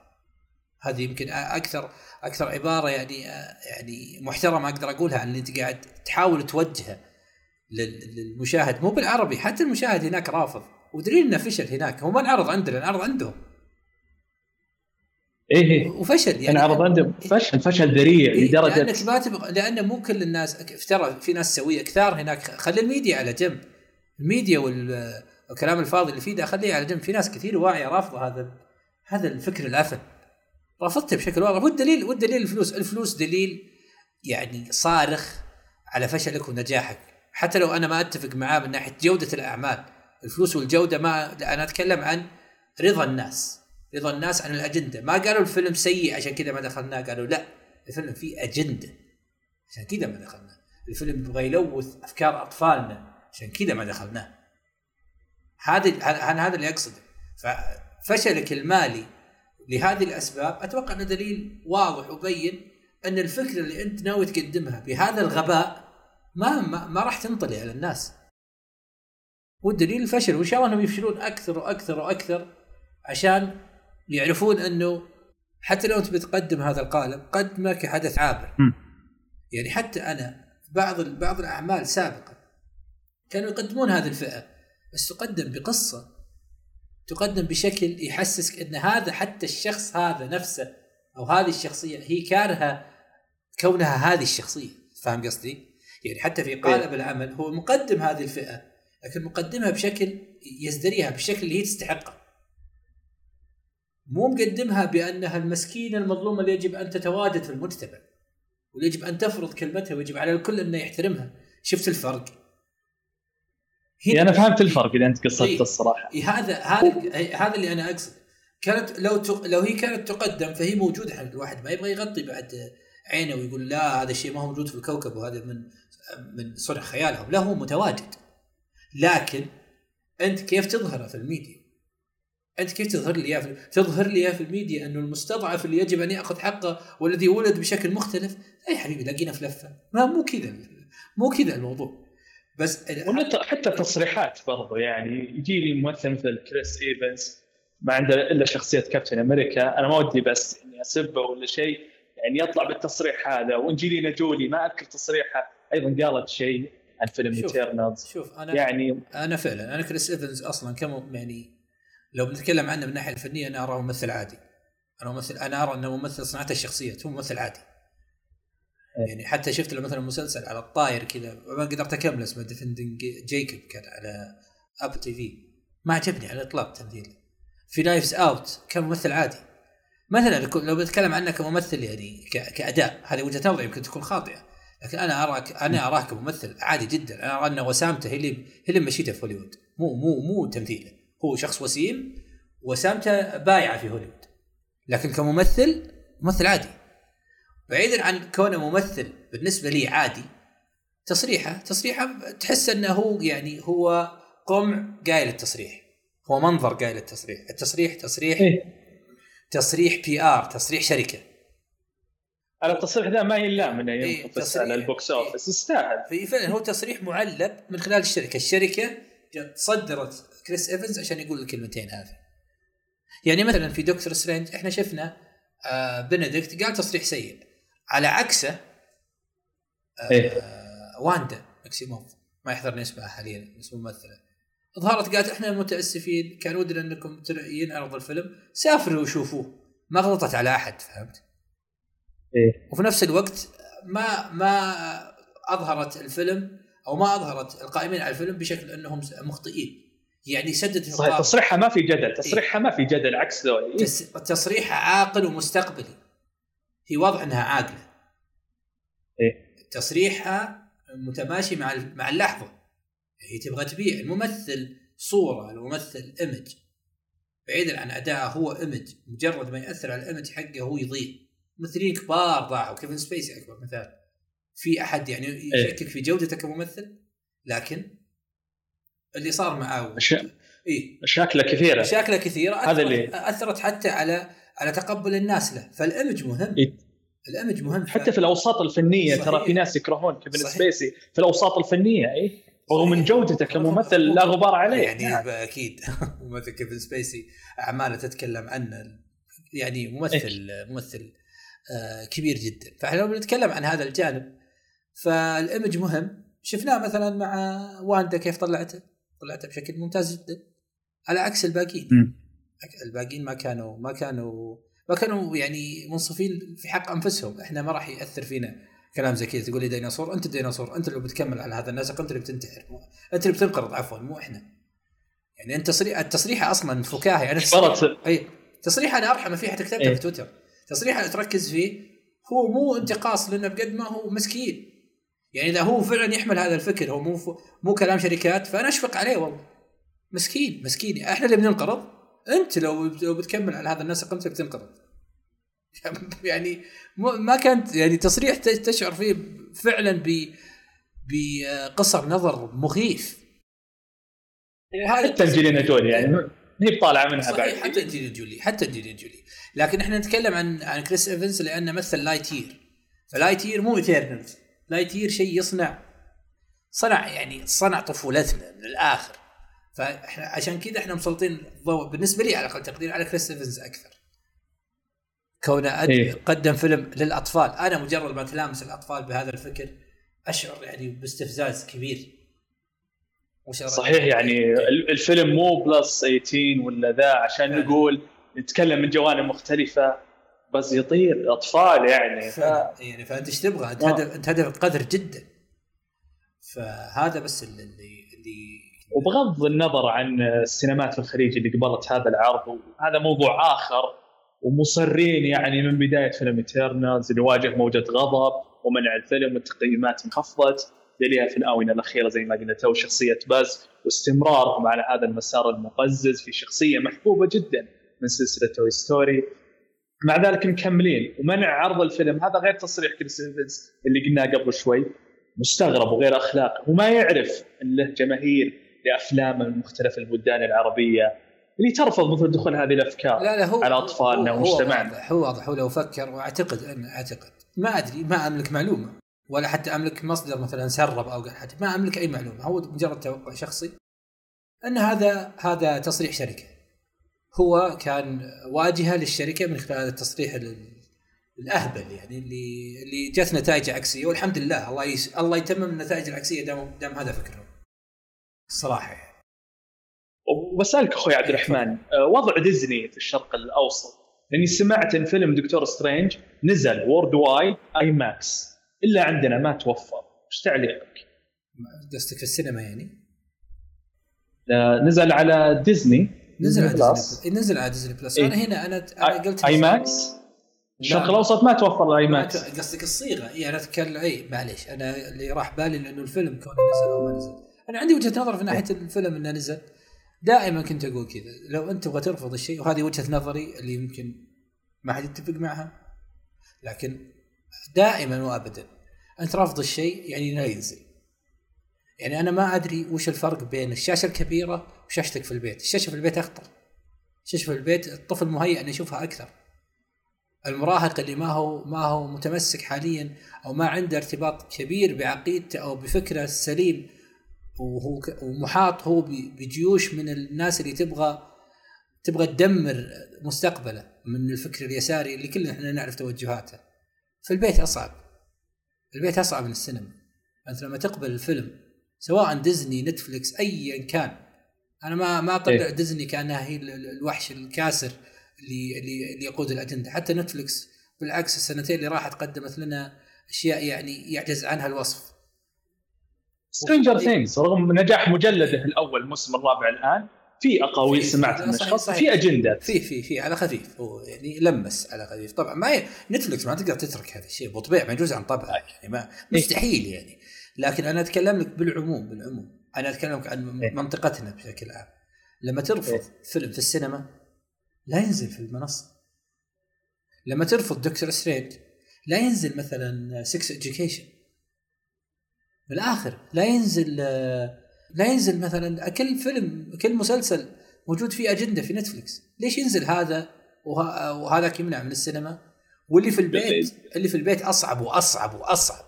هذه يمكن أكثر أكثر عبارة يعني آه، يعني محترمة أقدر أقولها ان أنت قاعد تحاول توجهه. للمشاهد مو بالعربي حتى المشاهد هناك رافض. ودليل إنه فشل هناك هو ما انعرض عندنا انعرض عندهم. إيه إيه. وفشل يعني. انعرض عندهم فشل فشل ذريع إيه لدرجة لانك ما تبغى لأن مو كل الناس ترى في ناس سويه كثار هناك. خلي الميديا على جنب. الميديا والكلام الفاضي اللي فيه ده خليه على جنب. في ناس كثير واعية رافضة هذا هذا الفكر العفن رفضته بشكل واضح. والدليل والدليل الفلوس الفلوس دليل يعني صارخ على فشلك ونجاحك. حتى لو أنا ما أتفق معاه من ناحية جودة الأعمال الفلوس والجودة ما أنا أتكلم عن رضا الناس رضا الناس عن الأجندة. ما قالوا الفيلم سيء عشان كذا ما دخلناه قالوا لا الفيلم فيه أجندة عشان كذا ما دخلناه. الفيلم يبغى يلوث أفكار أطفالنا عشان كذا ما دخلناه. هذا هذا اللي أقصده. ففشلك المالي لهذه الأسباب أتوقع إنه دليل واضح وبين أن الفكرة اللي أنت ناوي تقدمها بهذا الغباء ما ما, ما راح تنطلي على الناس. والدليل الفشل وإن شاء الله إنهم يفشلون أكثر وأكثر وأكثر عشان يعرفون إنه حتى لو أنت بتقدم هذا القالب قدمه كحدث عابر. يعني حتى أنا بعض بعض الأعمال سابقا كانوا يقدمون هذه الفئة بس تقدم بقصة تقدم بشكل يحسسك إن هذا حتى الشخص هذا نفسه أو هذه الشخصية هي كارهة كونها هذه الشخصية. فاهم قصدي؟ يعني حتى في قالب العمل هو مقدم هذه الفئة لكن مقدمها بشكل يزدريها بالشكل اللي هي تستحقه مو مقدمها بأنها المسكينة المظلومة اللي يجب أن تتواجد في المجتمع ويجب أن تفرض كلمتها ويجب على الكل انه يحترمها. شفت الفرق؟ هنا أنا فهمت الفرق اللي أنت قصدته إيه الصراحة. إيه هذا هذا هذا اللي أنا أقصد. كانت لو لو هي كانت تقدم فهي موجودة الواحد ما يبغى يغطي بعد عينه ويقول لا هذا الشيء ما هو موجود في الكوكب وهذا من من صنع خيالهم لا هو متواجد. لكن أنت كيف تظهره في الميديا؟ أنت كيف تظهر لي إياه تظهر لي إياه في الميديا أنه المستضعف اللي يجب أن يأخذ حقه والذي ولد بشكل مختلف؟ لا يا حبيبي لقينا في لفة. ما مو كذا مو كذا الموضوع. بس حتى تصريحات برضو يعني يجي لي ممثل مثل كريس إيفنز ما عنده إلا شخصية كابتن أمريكا. أنا ما ودي بس إني أسبه ولا شيء يعني يطلع بالتصريح هذا وانجلينا جولي ما أذكر تصريحها أيضا قالت شيء عن فيلم Eternals شوف أنا يعني أنا فعلا أنا كريس إيفنز أصلا كم يعني لو بنتكلم عنه من الناحيه الفنية أنا اراه ممثل عادي. أنا ممثل أنا أرى أنه ممثل صناعته الشخصية هو ممثل عادي. إيه. يعني حتى شفت له مثلا مسلسل على الطاير كذا ما قدرت اكمل اسمه Defending Jacob كان على Apple TV ما عجبني على الإطلاق تمثيله في Knives Out كان ممثل عادي. مثلا لو بتكلم عنه كممثل يعني كأداء هذه وجهة نظري يمكن تكون خاطئة. لكن أنا أراك أنا اراه كممثل عادي جدا. أنا أرى أن وسامته هي اللي هي اللي مشيته في هوليوود. مو مو مو تمثيله. هو شخص وسيم وسامته بايعة في هوليوود. لكن كممثل ممثل عادي. بعيدا عن كونه ممثل بالنسبة لي عادي تصريحه تصريحه تحس أنه هو يعني هو قمع قايل التصريح. هو منظر قايل التصريح. التصريح تصريح إيه؟ تصريح PR تصريح شركة. على التصريح ذا ما يلام إنه ينقص على ال box office. يستاهل. فعلا هو تصريح معلب من خلال الشركة. الشركة صدرت كريس إيفنز عشان يقول الكلمتين هذه. يعني مثلا في Doctor Strange إحنا شفنا آه بنديكت قال تصريح سيء. على عكسه آه إيه؟ واندا ماكسيموف ما يحضرني اسمها حاليا اسم الممثله ظهرت قالت إحنا متأسفين كان ودنا إنكم ينعرض الفيلم. سافروا وشوفوه. ما غلطت على أحد فهمت؟ إيه؟ وفي نفس الوقت ما ما أظهرت الفيلم أو ما أظهرت القائمين على الفيلم بشكل أنهم مخطئين. يعني سدد صحيح تصريحها ما في جدل تصريحها إيه؟ ما في جدل عكس ذولي إيه؟ تصريحها عاقل ومستقبلي. هي واضح إنها عاقلة. إيه؟ تصريحها متماشي مع مع اللحظة. هي تبغى تبيع. الممثل صورة الممثل image بعيدا عن ادائه هو image مجرد ما يأثر على ال image حقه هو يضيع. ممثلين كبار ضاعوا كيفن سبيسي أكبر مثال. في أحد يعني يشكك في جودته كممثل لكن اللي صار معاه أشياء إي. مشاكله كثيرة. مشاكله كثيرة هذا اثرت, اللي- أثرت حتى على على تقبل الناس له. فال image مهم. إيه. ال image مهم. ف- حتى في الأوساط الفنية صحيح. ترى في ناس يكرهون كيفن. سبيسي. في الأوساط الفنية اي رغم من. جودته كممثل لا غبار عليه. يعني نعم. أكيد. ممثل كيفن سبيسي أعماله تتكلم عنه يعني ممثل ممثل آه، كبير جدا. فإحنا لو بنتكلم عن هذا الجانب فال image مهم. شفناه مثلا مع واندا كيف طلعته. طلعته بشكل ممتاز جدا. على عكس الباقيين. الباقيين ما كانوا ما كانوا ما كانوا يعني منصفين في حق أنفسهم. إحنا ما راح يأثر فينا كلام زي كذا. تقول لي ديناصور أنت ديناصور. أنت اللي بتكمل على هذا النسق. أنت اللي بتنتحر. مو أنت اللي بتنقرض. عفوا مو إحنا. يعني أنت تصريح التصريح أصلا فكاهي. أنا اجبرت أي تصريح أنا أرحم فيه حتى كتبته إيه. في تويتر. تصريح أنا تركز فيه هو مو انتقاص لأنه بقد ما هو مسكين. يعني إذا هو فعلا يحمل هذا الفكر هو مو ف... مو كلام شركات فأنا أشفق عليه والله. مسكين مسكين. إحنا اللي بننقرض. أنت لو لو بتكمل على هذا النسق أنت بتنقرض. يعني ما كانت يعني تصريح تشعر فيه فعلا ب بقصر نظر مخيف. وهذا حتى انجلينا جولي يعني هي بطالعه منها بعد. حتى انجلينا جولي حتى انجلينا جولي. لكن إحنا نتكلم عن عن كريس إيفنز لأنه مثل Lightyear ف Lightyear مو Eternals. Lightyear شيء يصنع صنع يعني صنع طفولتنا من الآخر. فإحنا عشان كذا إحنا مسلطين الضوء بالنسبة لي على أقل تقدير على كريس إيفنز أكثر. كونه أد... إيه. قدم فيلم للأطفال. أنا مجرد ما تلامس الأطفال بهذا الفكر أشعر يعني باستفزاز كبير؟ صحيح يعني ال- الفيلم مو plus 18 ولا ذا عشان فعلا. نقول نتكلم من جوانب مختلفة بس يطير أطفال يعني ف... يعني فأنت إيش تبغى؟ أنت آه. هدف أنت هدفك قدر جدا فهذا بس اللي اللي وبغض النظر عن السينمات في الخليج اللي قبلت هذا العرض وهذا موضوع آخر ومصرين يعني من بداية فيلم Eternals اللي واجه موجة غضب ومنع الفيلم والتقييمات انخفضت يليها في الآونة الأخيرة زي ما قلنا تو شخصية باز واستمرارهم على هذا المسار المقزز في شخصية محبوبة جدا من سلسلة توي ستوري. مع ذلك مكملين. ومنع عرض الفيلم. هذا غير تصريح كريس إيفنز اللي قلناه قبل شوي. مستغرب وغير اخلاقي وما يعرف إن له جماهير لأفلامه من مختلف البلدان العربية اللي ترفض مثل دخول هذه الأفكار لا لا هو على هو ومجتمعنا. واضح هو واضح. هو لو فكر وأعتقد ان أعتقد. ما أدري ما أملك معلومة. ولا حتى أملك مصدر مثلا سرب أو قال حاجة ما أملك أي معلومة. هو مجرد توقع شخصي أن هذا هذا تصريح شركة. هو كان واجهة للشركة من خلال التصريح ال- الأهبل يعني اللي اللي جت نتائج عكسية. والحمد لله الله يس... الله يتمم النتائج العكسية دام دام هذا فكرهم الصراحه يعني. وبسألك أخوي عبد الرحمن آه، وضع ديزني في الشرق الأوسط. لأني سمعت ان فيلم دكتور سترينج نزل وورد وايد IMAX إلا عندنا ما توفر. إيش تعليقك؟ قصدك في السينما يعني؟ آه، نزل على ديزني. نزل على. ديزني نزل على ديزني بلس. إيه. أنا هنا أنا أنا قلت IMAX الشرق الأوسط ما توفر ال IMAX قصدك الصيغة. اي أنا اتكلم اي معليش. أنا اللي راح بالي لأنه الفيلم كونه نزل أو ما نزل. أنا عندي وجهة نظر في ناحية الفيلم إنه نزل. دائما كنت أقول كذا. لو أنت تبغى ترفض الشيء وهذه وجهة نظري اللي يمكن ما حد يتفق معها لكن دائما وابدا. أنت رافض الشيء يعني لا ينزل يعني أنا ما أدري وش الفرق بين الشاشة الكبيرة وشاشتك في البيت. الشاشة في البيت أخطر. الشاشة في البيت الطفل مهيئ انه يشوفها أكثر. المراهق اللي ما هو ما هو متمسك حاليا أو ما عنده ارتباط كبير بعقيدته أو بفكره السليم وهو ومحاط هو بجيوش من الناس اللي تبغى تبغى تدمر مستقبله من الفكر اليساري اللي كلنا إحنا نعرف توجهاته. في البيت أصعب. البيت أصعب من السينما. أنت لما تقبل الفيلم سواء ديزني نتفليكس أيا كان. أنا ما ما اطلع إيه. ديزني كأنها هي ال- ال- الوحش الكاسر اللي اللي اللي يقود الأجندة. حتى نتفلكس بالعكس السنتين اللي راحت قدمت لنا أشياء يعني يعجز عنها الوصف. سترينجر ثينجز رغم نجاح مجلده الأول الموسم الرابع الآن في أقاويل سمعت من اشخاص. في أجندات. في في في على خفيف. هو يعني لمس على خفيف. طبعا ما ي... نتفلكس ما تقدر تترك هذا الشيء بطبيع ما يجوز عن طبعه يعني ما مستحيل يعني. لكن أنا أتكلم لك بالعموم بالعموم. أنا أتكلم لك عن إيه. منطقتنا بشكل عام. لما ترفض إيه. فيلم في السينما لا ينزل في المنصة. لما ترفض دكتور سترينج لا ينزل مثلا 6 اديوكيشن بالاخر لا ينزل آه، لا ينزل مثلا كل فيلم كل مسلسل موجود في أجندة في نتفلكس ليش ينزل هذا وه... وهذاك يمنع من السينما؟ واللي في البيت اللي في البيت أصعب وأصعب وأصعب.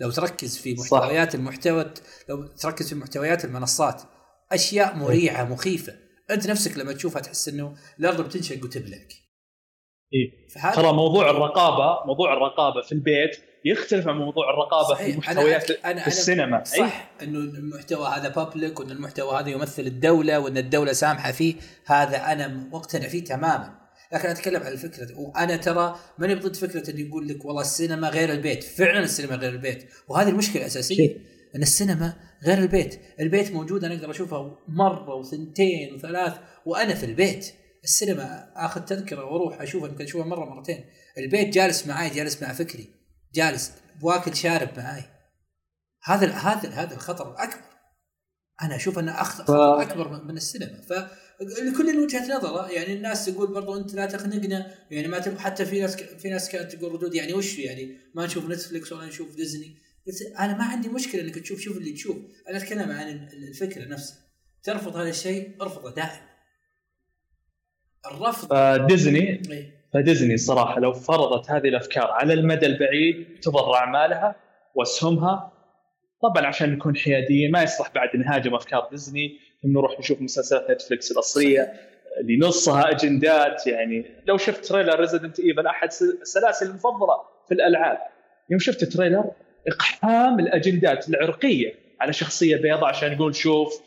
لو تركز في محتويات. المحتوى لو تركز في محتويات المنصات أشياء مريعه مخيفة. أنت نفسك لما تشوفها تحس إنه الأرض بتنشق وتبلعك إيه؟ ترى موضوع الرقابة موضوع الرقابة في البيت يختلف عن موضوع الرقابة صحيح. في محتويات أنا أنا السينما. صح أي؟ إنه المحتوى هذا بابليك وإن المحتوى هذا يمثل الدولة وإن الدولة سامحة فيه هذا أنا مقتنع فيه تماما. لكن أتكلم عن الفكرة وأنا ترى ماني ضد فكرة إنه يقول لك والله السينما غير البيت. فعلا السينما غير البيت. وهذه المشكلة الاساسيه إن السينما غير البيت. البيت موجود أنا أقدر اشوفها مرة وثنتين وثلاث وأنا في البيت. السينما آخذ تذكرة وأروح اشوفها يمكن اشوفها مرة مرتين. البيت جالس معي جالس مع فكري. جالس واكل شارب معي هذا هذا هذا الخطر الاكبر أنا أشوف انه اخطر ف... أكبر من السينما. فلكل وجهة نظره يعني الناس تقول برضو أنت لا تخنقنا يعني ما تبغى حتى في ناس في ناس كانت تقول ردود يعني وش يعني؟ ما نشوف نتفلكس ولا نشوف ديزني. بس أنا ما عندي مشكلة إنك تشوف شوف اللي تشوف. أنا أتكلم عن الفكرة نفسها. ترفض هذا الشيء ارفضه دائما. الرفض ديزني؟ فديزني الصراحة لو فرضت هذه الأفكار على المدى البعيد تضر أعمالها وأسهمها طبعا عشان نكون حياديين ما يصلح بعد نهاجم أفكار ديزني نروح نشوف مسلسلات نتفلكس الأصلية اللي نصها أجندات يعني لو شفت trailer ريزدنت ايفل أحد السلاسل المفضلة في الألعاب يوم شفت trailer إقحام الأجندات العرقية على شخصية بيضاء عشان يقول شوف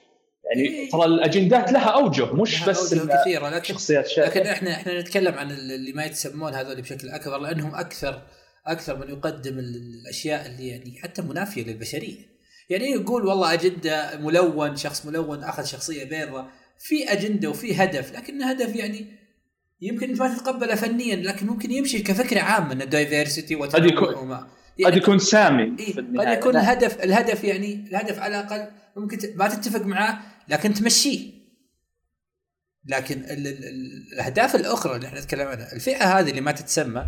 يعني إيه. ترى الأجندات لها أوجه مش لها بس أوجه كثيرة لكن شخصيات لكن إحنا إحنا نتكلم عن اللي ما يتسمون هذول بشكل أكبر لأنهم أكثر أكثر من يقدم الأشياء اللي يعني حتى منافية للبشرية. يعني يقول والله أجندة ملون شخص ملون أخذ شخصية بيضاء في أجندة وفي هدف لكن هدف يعني يمكن ما تتقبله فنيا لكن ممكن يمشي كفكرة عامة إن الدايفرسيتي قد يكون يعني قد يكون سامي إيه قد يكون الهدف الهدف يعني الهدف على الأقل ممكن ما تتفق معاه لكن تمشيه لكن ال ال الأهداف الأخرى اللي إحنا نتكلم عنها الفئة هذه اللي ما تتسمى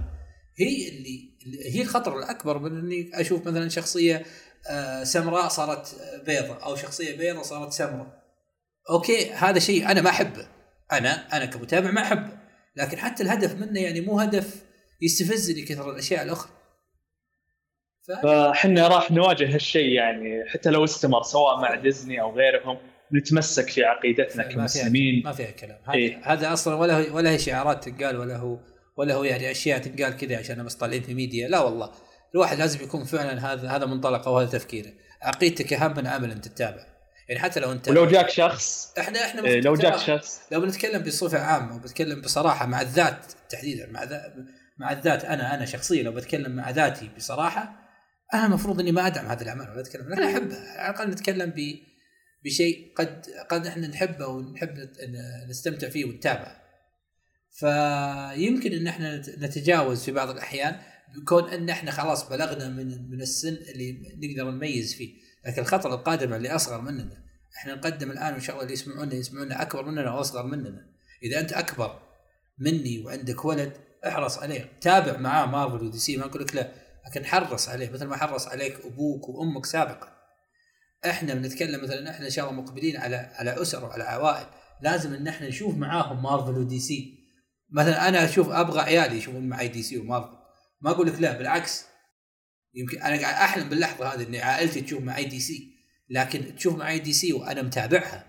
هي اللي هي الخطر الأكبر من إني أشوف مثلا شخصية آه، سمراء صارت بيضة أو شخصية بيضة صارت سمراء. أوكي هذا شيء أنا ما أحبه. أنا أنا كمتابع ما أحبه. لكن حتى الهدف منه يعني مو هدف يستفزني كثر الأشياء الأخرى. فإحنا راح نواجه هالشيء يعني حتى لو استمر سواء مع ديزني أو غيرهم. نتمسك في عقيدتنا كمسلمين. ما فيها كلام. هذا, إيه؟ هذا أصلا ولا هو ولا هي شعارات تنقال ولا هو ولا هو يعني أشياء تنقال كذا عشان بس طالعين في ميديا. لا والله. الواحد لازم يكون فعلا هذا هذا منطلقه وهذا تفكيره. عقيدتك أهم من عمل أنت تتابع. يعني حتى لو انت ولو جاك شخص إحنا إحنا إيه لو جاك شخص. لو بنتكلم بصفة عامة وبتكلم بصراحة مع الذات تحديدا مع مع الذات أنا أنا شخصيا لو بتكلم مع ذاتي بصراحة أنا المفروض إني ما أدعم هذه الأعمال ولا أتكلم. لكن أحبها. على الأقل نتكلم ب بشيء قد قد إحنا نحبه ونحب نستمتع فيه ونتابعه. فيمكن أن إحنا نتجاوز في بعض الأحيان بكون أن إحنا خلاص بلغنا من من السن اللي نقدر نميز فيه، لكن الخطر القادم اللي أصغر مننا إحنا نقدم الآن وان شاء الله اللي يسمعونا يسمعونا أكبر مننا أو أصغر مننا. إذا أنت أكبر مني وعندك ولد احرص عليه، تابع معاه مارفل ودي سي ما أقول لك لا لكن حرص عليه مثل ما حرص عليك أبوك وأمك سابقا إحنا بنتكلم مثلا إحنا إن شاء الله مقبلين على على أسر وعلى عوائل لازم إن إحنا نشوف معاهم مارفل ودي سي. مثلا أنا أشوف أبغى عيالي يشوفون معي دي سي ومارفل ما أقول لك لا بالعكس. يمكن أنا قاعد أحلم باللحظة هذه ان عائلتي تشوف معي دي سي لكن تشوف معي دي سي وأنا متابعها.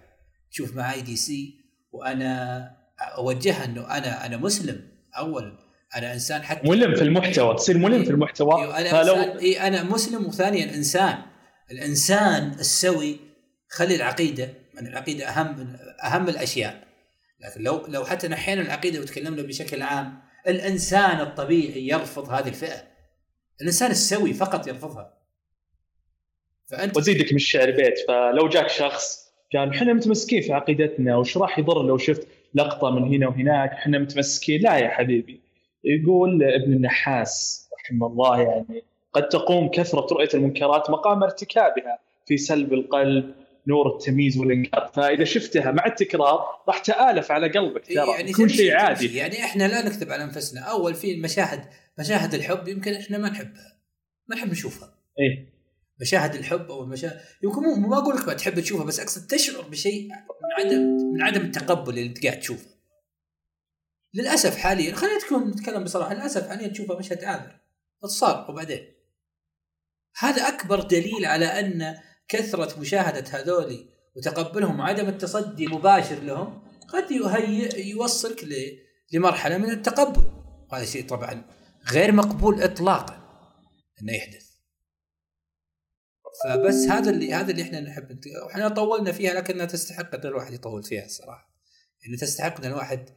تشوف معي دي سي وأنا أوجهها إنه أنا أنا مسلم اولا أنا إنسان حتى ملم في المحتوى تصير ملم في المحتوى. أيوة أنا فلو... إيه أنا مسلم وثانيا إنسان. الإنسان السوي خلي العقيدة من العقيدة أهم أهم الأشياء. لكن لو لو حتى نحينا العقيدة وتكلمنا بشكل عام الإنسان الطبيعي يرفض هذه الفئة. الإنسان السوي فقط يرفضها. فأنت وزيدك من الشعر بيت فلو جاك شخص قال إحنا متمسكين في عقيدتنا وش راح يضر لو شفت لقطة من هنا وهناك؟ إحنا متمسكين. لا يا حبيبي. يقول ابن النحاس رحمه الله يعني قد تقوم كثرة رؤية المنكرات مقام ارتكابها في سلب القلب نور التمييز والإنكار. فإذا شفتها مع التكرار راح تآلف على قلبك ترى. يعني يكون شيء عادي. يعني إحنا لا نكذب على أنفسنا. أول في المشاهد مشاهد الحب يمكن إحنا ما نحبها ما نحب نشوفها. إيه. مشاهد الحب أو المشاهد يمكن مو ما أقول لك ما تحب تشوفها بس أقصد تشعر بشيء من عدم من عدم التقبل اللي أنت قاعد تشوفه. للأسف حاليا خلينا نتكلم بصراحة للأسف حاليا تشوفه مشهد عابر صار وبعدين؟ هذا أكبر دليل على أن كثرة مشاهدة هذولي وتقبلهم وعدم التصدي مباشر لهم قد يهيئ يوصلك لمرحلة من التقبل. وهذا شيء طبعا غير مقبول اطلاقا إنه يحدث. فبس هذا اللي هذا اللي إحنا نحب إحنا طولنا فيها لكنها تستحق أن الواحد يطول فيها الصراحه يعني تستحق أن الواحد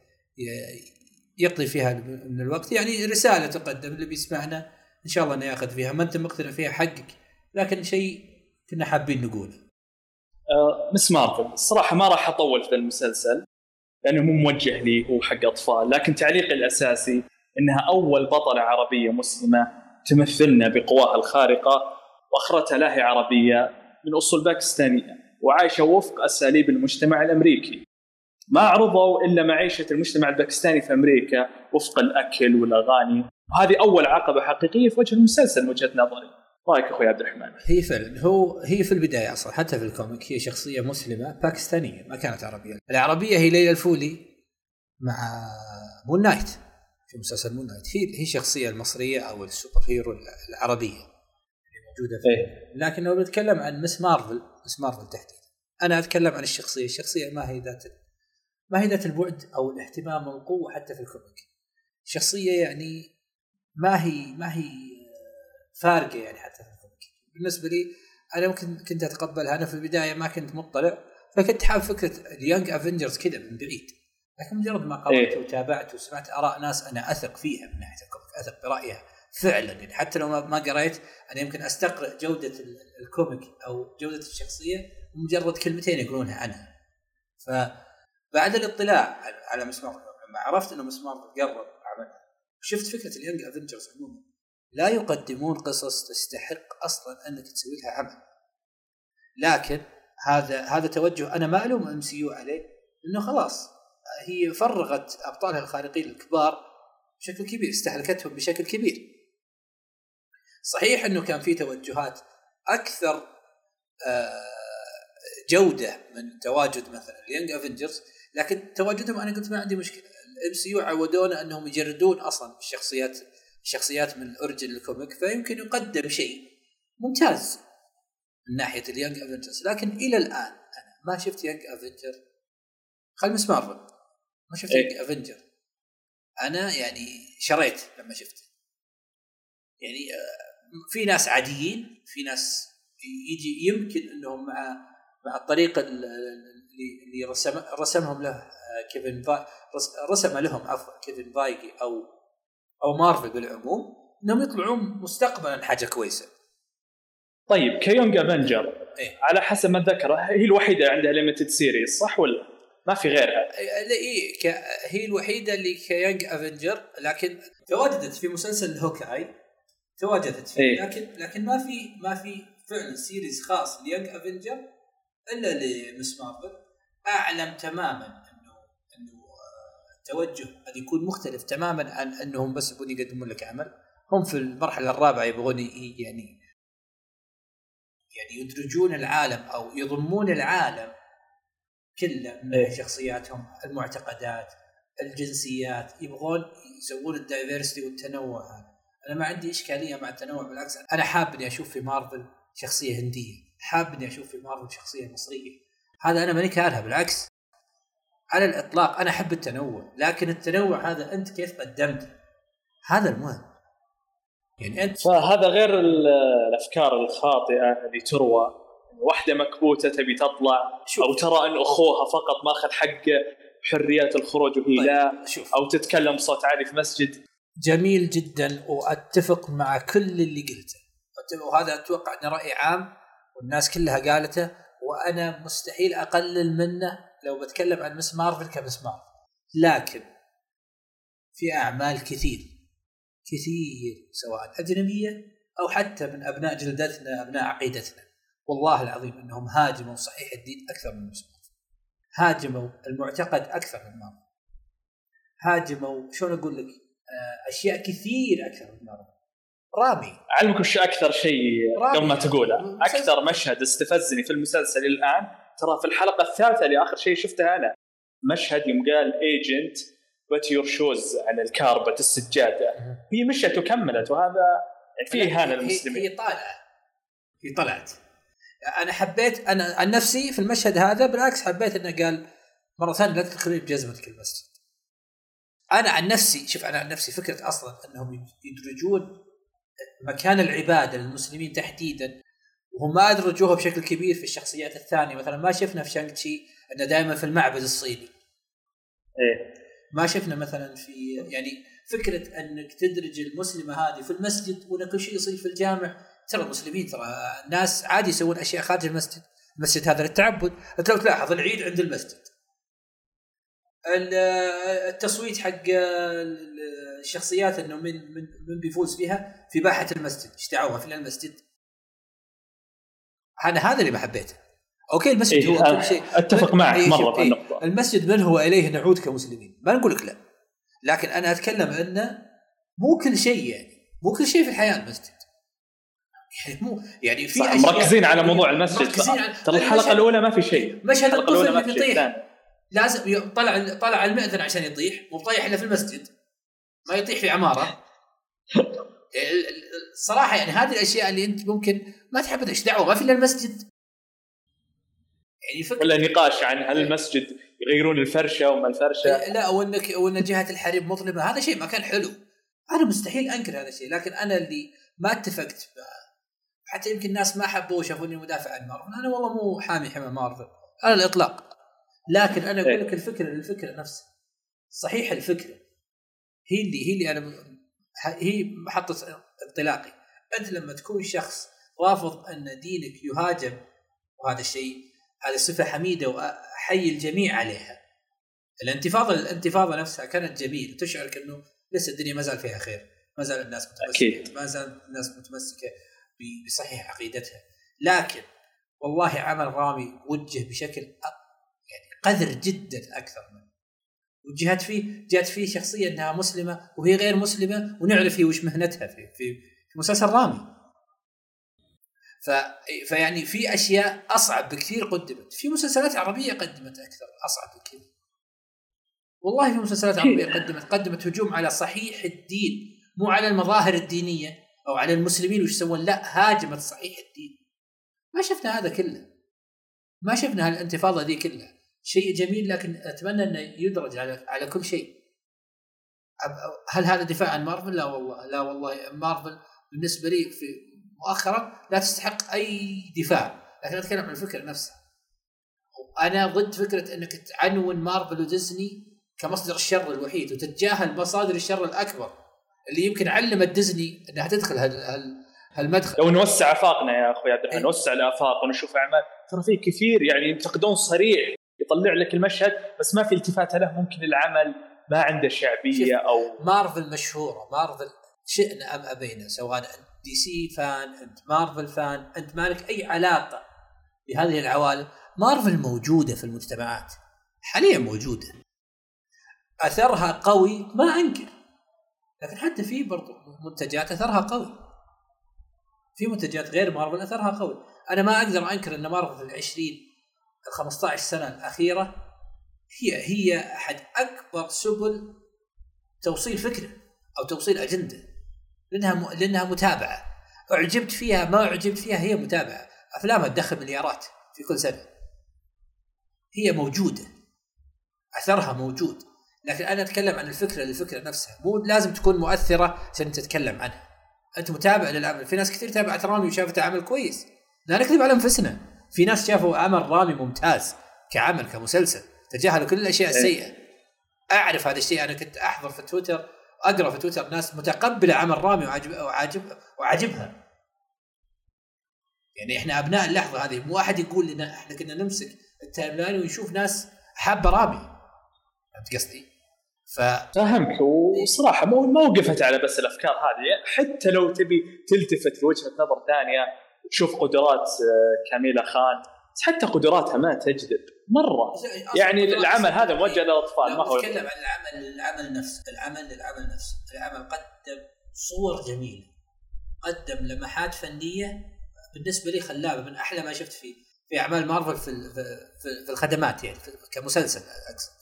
يقضي فيها من الوقت. يعني رسالة تقدم اللي بيسمعنا إن شاء الله انه ياخذ فيها. ما أنت مقتنع فيها حقك لكن شيء كنا حابين نقوله. أه مس مارفل الصراحه ما راح أطول في المسلسل لأنه مو موجه لي هو حق أطفال لكن تعليقي الأساسي إنها أول بطلة عربية مسلمة تمثلنا بقواها الخارقة وأخرتها لا هي عربية من أصول باكستانية وعايشة وفق أساليب المجتمع الأمريكي. ما عرضوا إلا معيشة المجتمع الباكستاني في أمريكا وفق الأكل والأغاني. وهذه أول عقبة حقيقية في وجه المسلسل من وجهة نظري. رايك أخوي عبد الرحمن. هي فعلا هو هي في البداية أصلا حتى في ال comic هي شخصية مسلمة باكستانية ما كانت عربية. العربية هي ليلى الفولي مع مون نايت. في مسلسل مون نايت هي هي الشخصيه المصرية أو ال superhero العربية اللي موجودة في إيه؟ لكن لو بنتكلم عن مس مارفل مس مارفل تحديدا. أنا أتكلم عن الشخصية الشخصية ما هي ذات ما هي ذات البعد أو الاهتمام والقوة حتى في ال comic. شخصية يعني ما هي ما هي فارقة يعني حتى بالنسبة لي أنا ممكن كنت اتقبلها أنا في البداية ما كنت مطلع فكنت حاب فكرة ال Young Avengers كذا من بعيد. لكن مجرد ما قرأت إيه؟ وتابعت وسمعت آراء ناس أنا أثق فيها من ناحية ال comic أثق برأيها فعلا يعني. حتى لو ما قريت أنا يمكن استقرئ جودة ال comic أو جودة الشخصية مجرد كلمتين يقولونها عنها ف بعد الاطلاع على مسمار لما عرفت إنه مسمار قرب شفت فكرة ال Young Avengers عموما؟ لا يقدمون قصص تستحق أصلا أنك تسوي لها عمل. لكن هذا هذا توجه أنا ما ألوم MCU عليه إنه خلاص هي فرغت أبطالها الخارقين الكبار بشكل كبير استهلكتهم بشكل كبير. صحيح إنه كان في توجهات أكثر آه، جودة من تواجد مثلا ال Young Avengers لكن تواجدهم أنا قلت ما عندي مشكلة. ال MCU عودونا أنهم يجردون أصلا الشخصيات الشخصيات من ال origin ال comic فيمكن يقدم شيء ممتاز من ناحية ال Young Avengers لكن إلى الآن أنا ما شفت Young Avenger خل مس مارفل ما شفت Young Avenger أنا يعني شريت لما شفته. يعني آه، في ناس عاديين في ناس يجي يمكن إنهم مع مع الطريقة اللي رسم رسمهم له كيفن فا رسم لهم عفوا كيفن فايجي أو أو مارفل بالعموم إنهم يطلعون مستقبلا حاجة كويسة. طيب كيونج أفنجر إيه؟ على حسب ما اتذكر هي الوحيدة عندها limited series صح ولا؟ ما في غيرها إيه, إيه، ك... هي الوحيدة اللي ك Young Avenger لكن تواجدت في مسلسل هوكاي تواجدت فيه إيه؟ لكن لكن ما في ما في فعلا series خاص ل Young Avenger إلا لمس مارفل أعلم تماما التوجه آه، قد يكون مختلف تماما عن أنهم بس يبغون يقدمون لك عمل. هم في المرحلة الرابعة يبغون يعني يعني يدرجون العالم أو يضمون العالم كله من إيه. شخصياتهم المعتقدات الجنسيات يبغون يسوون الدايفرستي والتنوع هذا. أنا ما عندي إشكالية مع التنوع بالعكس أنا حاب إني أشوف في مارفل شخصية هندية حاب إني أشوف في مارفل شخصية مصرية. هذا أنا ماني كارهه بالعكس. على الإطلاق أنا أحب التنوع لكن التنوع هذا أنت كيف قدمته هذا المهم يعني أنت فهذا غير الأفكار الخاطئة اللي تروى واحدة مكبوتة تبي تطلع شوف. أو ترى أن أخوها فقط ماخذ حقه حريات الخروج وهي طيب. لا شوف. أو تتكلم بصوت عالي في مسجد جميل جدا وأتفق مع كل اللي قلته وهذا أتوقع انه رأي عام والناس كلها قالته وأنا مستحيل أقلل منه لو بتكلم عن مس مارفل كمس مارفل. لكن في أعمال كثير كثير سواء أجنبية أو حتى من أبناء جلدتنا أبناء عقيدتنا. والله العظيم إنهم هاجموا صحيح الدين أكثر من مس مارفل. هاجموا المعتقد أكثر من مارفل. هاجموا شلون أقول لك؟ آه، أشياء كثير أكثر من مارفل. رامي. أعلمك وش أكثر شيء قبل ما تقوله. أكثر مشهد استفزني في المسلسل الآن ترى في الحلقة الثالثة اللي اخر شيء شفتها أنا. مشهد يوم قال ايجنت put your shoes على ال carpet السجادة. هي مشت وكملت وهذا في اهانه للمسلمين هي طالعة. هي طلعت. أنا حبيت أنا عن نفسي في المشهد هذا بالعكس حبيت إنه قال مرة ثانية لا تدخلي بجزمتك المسجد أنا عن نفسي شوف أنا عن نفسي فكرة أصلا إنهم يدرجون مكان العبادة للمسلمين تحديدا وهم ما ادرجوها بشكل كبير في الشخصيات الثانية. مثلا ما شفنا في شانغ تشي إنه دائما في المعبد الصيني. إيه. ما شفنا مثلا في يعني فكرة إنك تدرج المسلمة هذه في المسجد ولا كل شيء يصير في الجامع. ترى المسلمين ترى ناس عادي يسوون أشياء خارج المسجد. المسجد هذا للتعبد. أنت لو تلاحظ العيد عند المسجد. التصويت حق الشخصيات إنه من من من بيفوز فيها في باحة المسجد. إيش دعوها في المسجد. أنا هذا اللي ما حبيته أوكي المسجد إيه هو كل شيء. أتفق معك إيه مرة في إيه النقطه المسجد من هو إليه نعود كمسلمين؟ ما نقول لك لا. لكن أنا أتكلم إنه مو كل شيء يعني. مو كل شيء في الحياة المسجد. يعني مو يعني في مركزين على موضوع المسجد مركزين على- ترى الحلقة الأولى ما في شيء. مشهد الطفل ثاني لازم طلع طلع المئذن عشان يطيح مو طايح إلا في المسجد. ما يطيح في عمارة. الصراحه يعني هذه الأشياء اللي أنت ممكن ما تحب إيش دعوة ما في إلا المسجد. يعني فكره ولا نقاش عن هل المسجد يغيرون الفرشة وما الفرشة؟ لا وانك وان جهة الحريم مظلمة. هذا شيء ما كان حلو. أنا مستحيل أنكر هذا الشيء لكن أنا اللي ما اتفقت حتى يمكن الناس ما حبوه وشافوني مدافع عن مارفل أنا والله مو حامي حمى مارفل على الإطلاق. لكن أنا أقول لك الفكرة الفكرة نفسها. صحيح الفكرة. هي اللي هي اللي أنا هي محطة انطلاقي. أنت لما تكون شخص رافض أن دينك يهاجم وهذا الشيء هذه صفة حميدة وأحيي الجميع عليها. الانتفاضة الانتفاضة نفسها كانت جميلة. تشعرك إنه لسه الدنيا ما زال فيها خير. ما زال الناس متمسكة. أكيد. ما زال الناس متمسكة بصحيح عقيدتها. لكن والله عمل رامي وجه بشكل يعني قذر جدا أكثر منه وجهت فيه جات فيه شخصية إنها مسلمة وهي غير مسلمة ونعرف هي وش مهنتها في في, مسلسل رامي. ف فيعني في أشياء أصعب بكثير قدمت. في مسلسلات عربية قدمت أكثر أصعب بكثير. والله في مسلسلات عربية قدمت قدمت هجوم على صحيح الدين مو على المظاهر الدينية أو على المسلمين وش يسوون لا هاجمت صحيح الدين. ما شفنا هذا كله. ما شفنا هالانتفاضة ذي كلها. شيء جميل لكن أتمنى إنه يدرج على على كل شيء. هل هذا دفاع عن مارفل؟ لا والله لا والله. مارفل بالنسبة لي في مؤخرا لا تستحق أي دفاع لكن أتكلم عن الفكرة نفسها أنا ضد فكرة إنك تعنون مارفل وديزني كمصدر الشر الوحيد وتتجاهل مصادر الشر الأكبر اللي يمكن علمت ديزني إنها تدخل هال هال هالمدخل. لو نوسع آفاقنا يا أخوي عبد الرحمن إيه. نوسع الآفاق ونشوف أعمال. ترى في كثير يعني ينتقدون صريح يطلع لك المشهد بس ما في التفات له ممكن العمل ما عنده شعبية أو مارفل مشهورة مارفل شئنا أم أبينا سواء أنت دي سي fan أنت مارفل fan أنت مالك أي علاقة بهذه العوالم مارفل موجودة في المجتمعات حاليا موجودة. أثرها قوي ما أنكر لكن حتى في برضو منتجات أثرها قوي. في منتجات غير مارفل أثرها قوي. أنا ما أقدر أنكر إن مارفل في العشرين ال 15 سنة الأخيرة هي هي أحد أكبر سبل توصيل فكرة أو توصيل أجندة لأنها م... لأنها متابعة. أعجبت فيها ما أعجبت فيها هي متابعة. أفلامها تدخل مليارات في كل سنة. هي موجودة. أثرها موجود. لكن أنا أتكلم عن الفكرة للفكره نفسها. مو لازم تكون مؤثرة عشان تتكلم عنها. أنت متابع للعمل. في ناس كثير تابعت رامي وشافته عمل كويس. لا نكذب على أنفسنا. في ناس شافوا عمل رامي ممتاز كعمل كمسلسل تجاهلوا كل الأشياء السيئة. أعرف هذا الشيء أنا كنت أحضر في تويتر أقرأ في تويتر ناس متقبلة عمل رامي وعاجب وعاجب وعاجبها يعني إحنا أبناء اللحظة هذه مو أحد يقول لنا إحنا كنا نمسك ال timeline ونشوف ناس حابة رامي. فهمت قصدي؟ ف فهمك وصراحة مو ما وقفت على بس الأفكار هذه حتى لو تبي تلتفت لوجهة نظر ثانية وتشوف قدرات آه، كاميلا خان. حتى قدراتها ما تجذب. مرة. يعني العمل هذا موجه للأطفال لا ما هو نتكلم عن العمل العمل نفسه العمل للعمل نفسه العمل قدم صور جميلة. قدم لمحات فنية بالنسبة لي خلابة من أحلى ما شفت في في أعمال مارفل في في, في الخدمات يعني كمسلسل أقصد.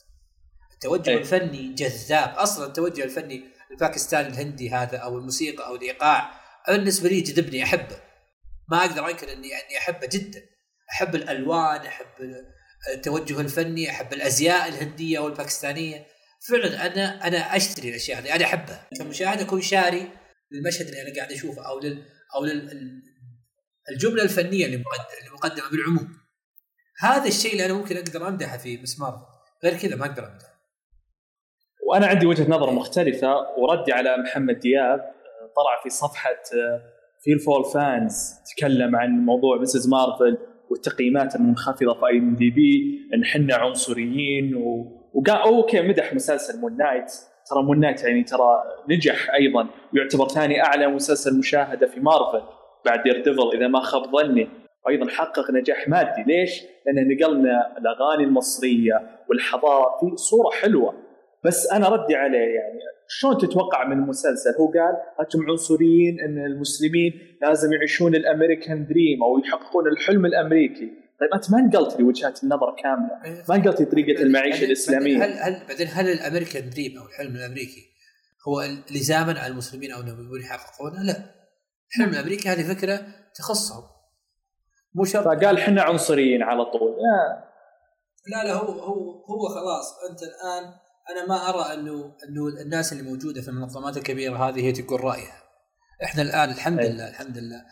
التوجه أي. الفني جذاب. أصلا التوجه الفني الباكستاني الهندي هذا أو الموسيقى أو الإيقاع بالنسبة لي جذبني أحبه. ما أقدر أنكر إني اني أحبه جدا. أحب الألوان أحب التوجه الفني أحب الأزياء الهندية والباكستانية. فعلا أنا أنا أشتري الأشياء هذه أنا أحبها. كمشاهد أكون شاري للمشهد اللي أنا قاعد أشوفه أو لل أو لل الجملة الفنية اللي مقدمة بالعموم. هذا الشيء اللي أنا ممكن أقدر أمدحه في مسمار غير كذا ما أقدر أمدحه. وأنا عندي وجهة نظر مختلفة وردي على محمد دياب طلع في صفحة فيل فول fans تكلم عن موضوع مس مارفل والتقييمات المنخفضة في IMDb إن إحنا عنصريين و... وقال okay مدح مسلسل مون نايت ترى مون نايت يعني ترى نجح أيضا. ويعتبر ثاني أعلى مسلسل مشاهدة في مارفل بعد دير ديفل إذا ما خاب ظني. وأيضا حقق نجاح مادي. ليش؟ لأن نقل لنا الأغاني المصرية والحضارة في صورة حلوة. بس أنا ردي عليه يعني شلون تتوقع من المسلسل؟ هو قال أنتم عنصريين إن المسلمين لازم يعيشون الأمريكان دريم أو يحققون الحلم الأمريكي. طيب أنت ما نقلت لي وجهات النظر كاملة. إيه. ما نقلت لي طريقة المعيشة الإسلامية. هل هل بعدين هل الأمريكان دريم أو الحلم الأمريكي هو لزاما على المسلمين أو انهم يحققونه؟ لا. الحلم الأمريكي هذه فكرة تخصهم. مو شرط فقال إحنا عنصريين على طول. لا لا لا هو هو هو خلاص أنت الآن أنا ما أرى أنه أنه الناس اللي موجودة في المنظمات الكبيرة هذه هي تقول رأيها إحنا الآن الحمد أي. لله الحمد لله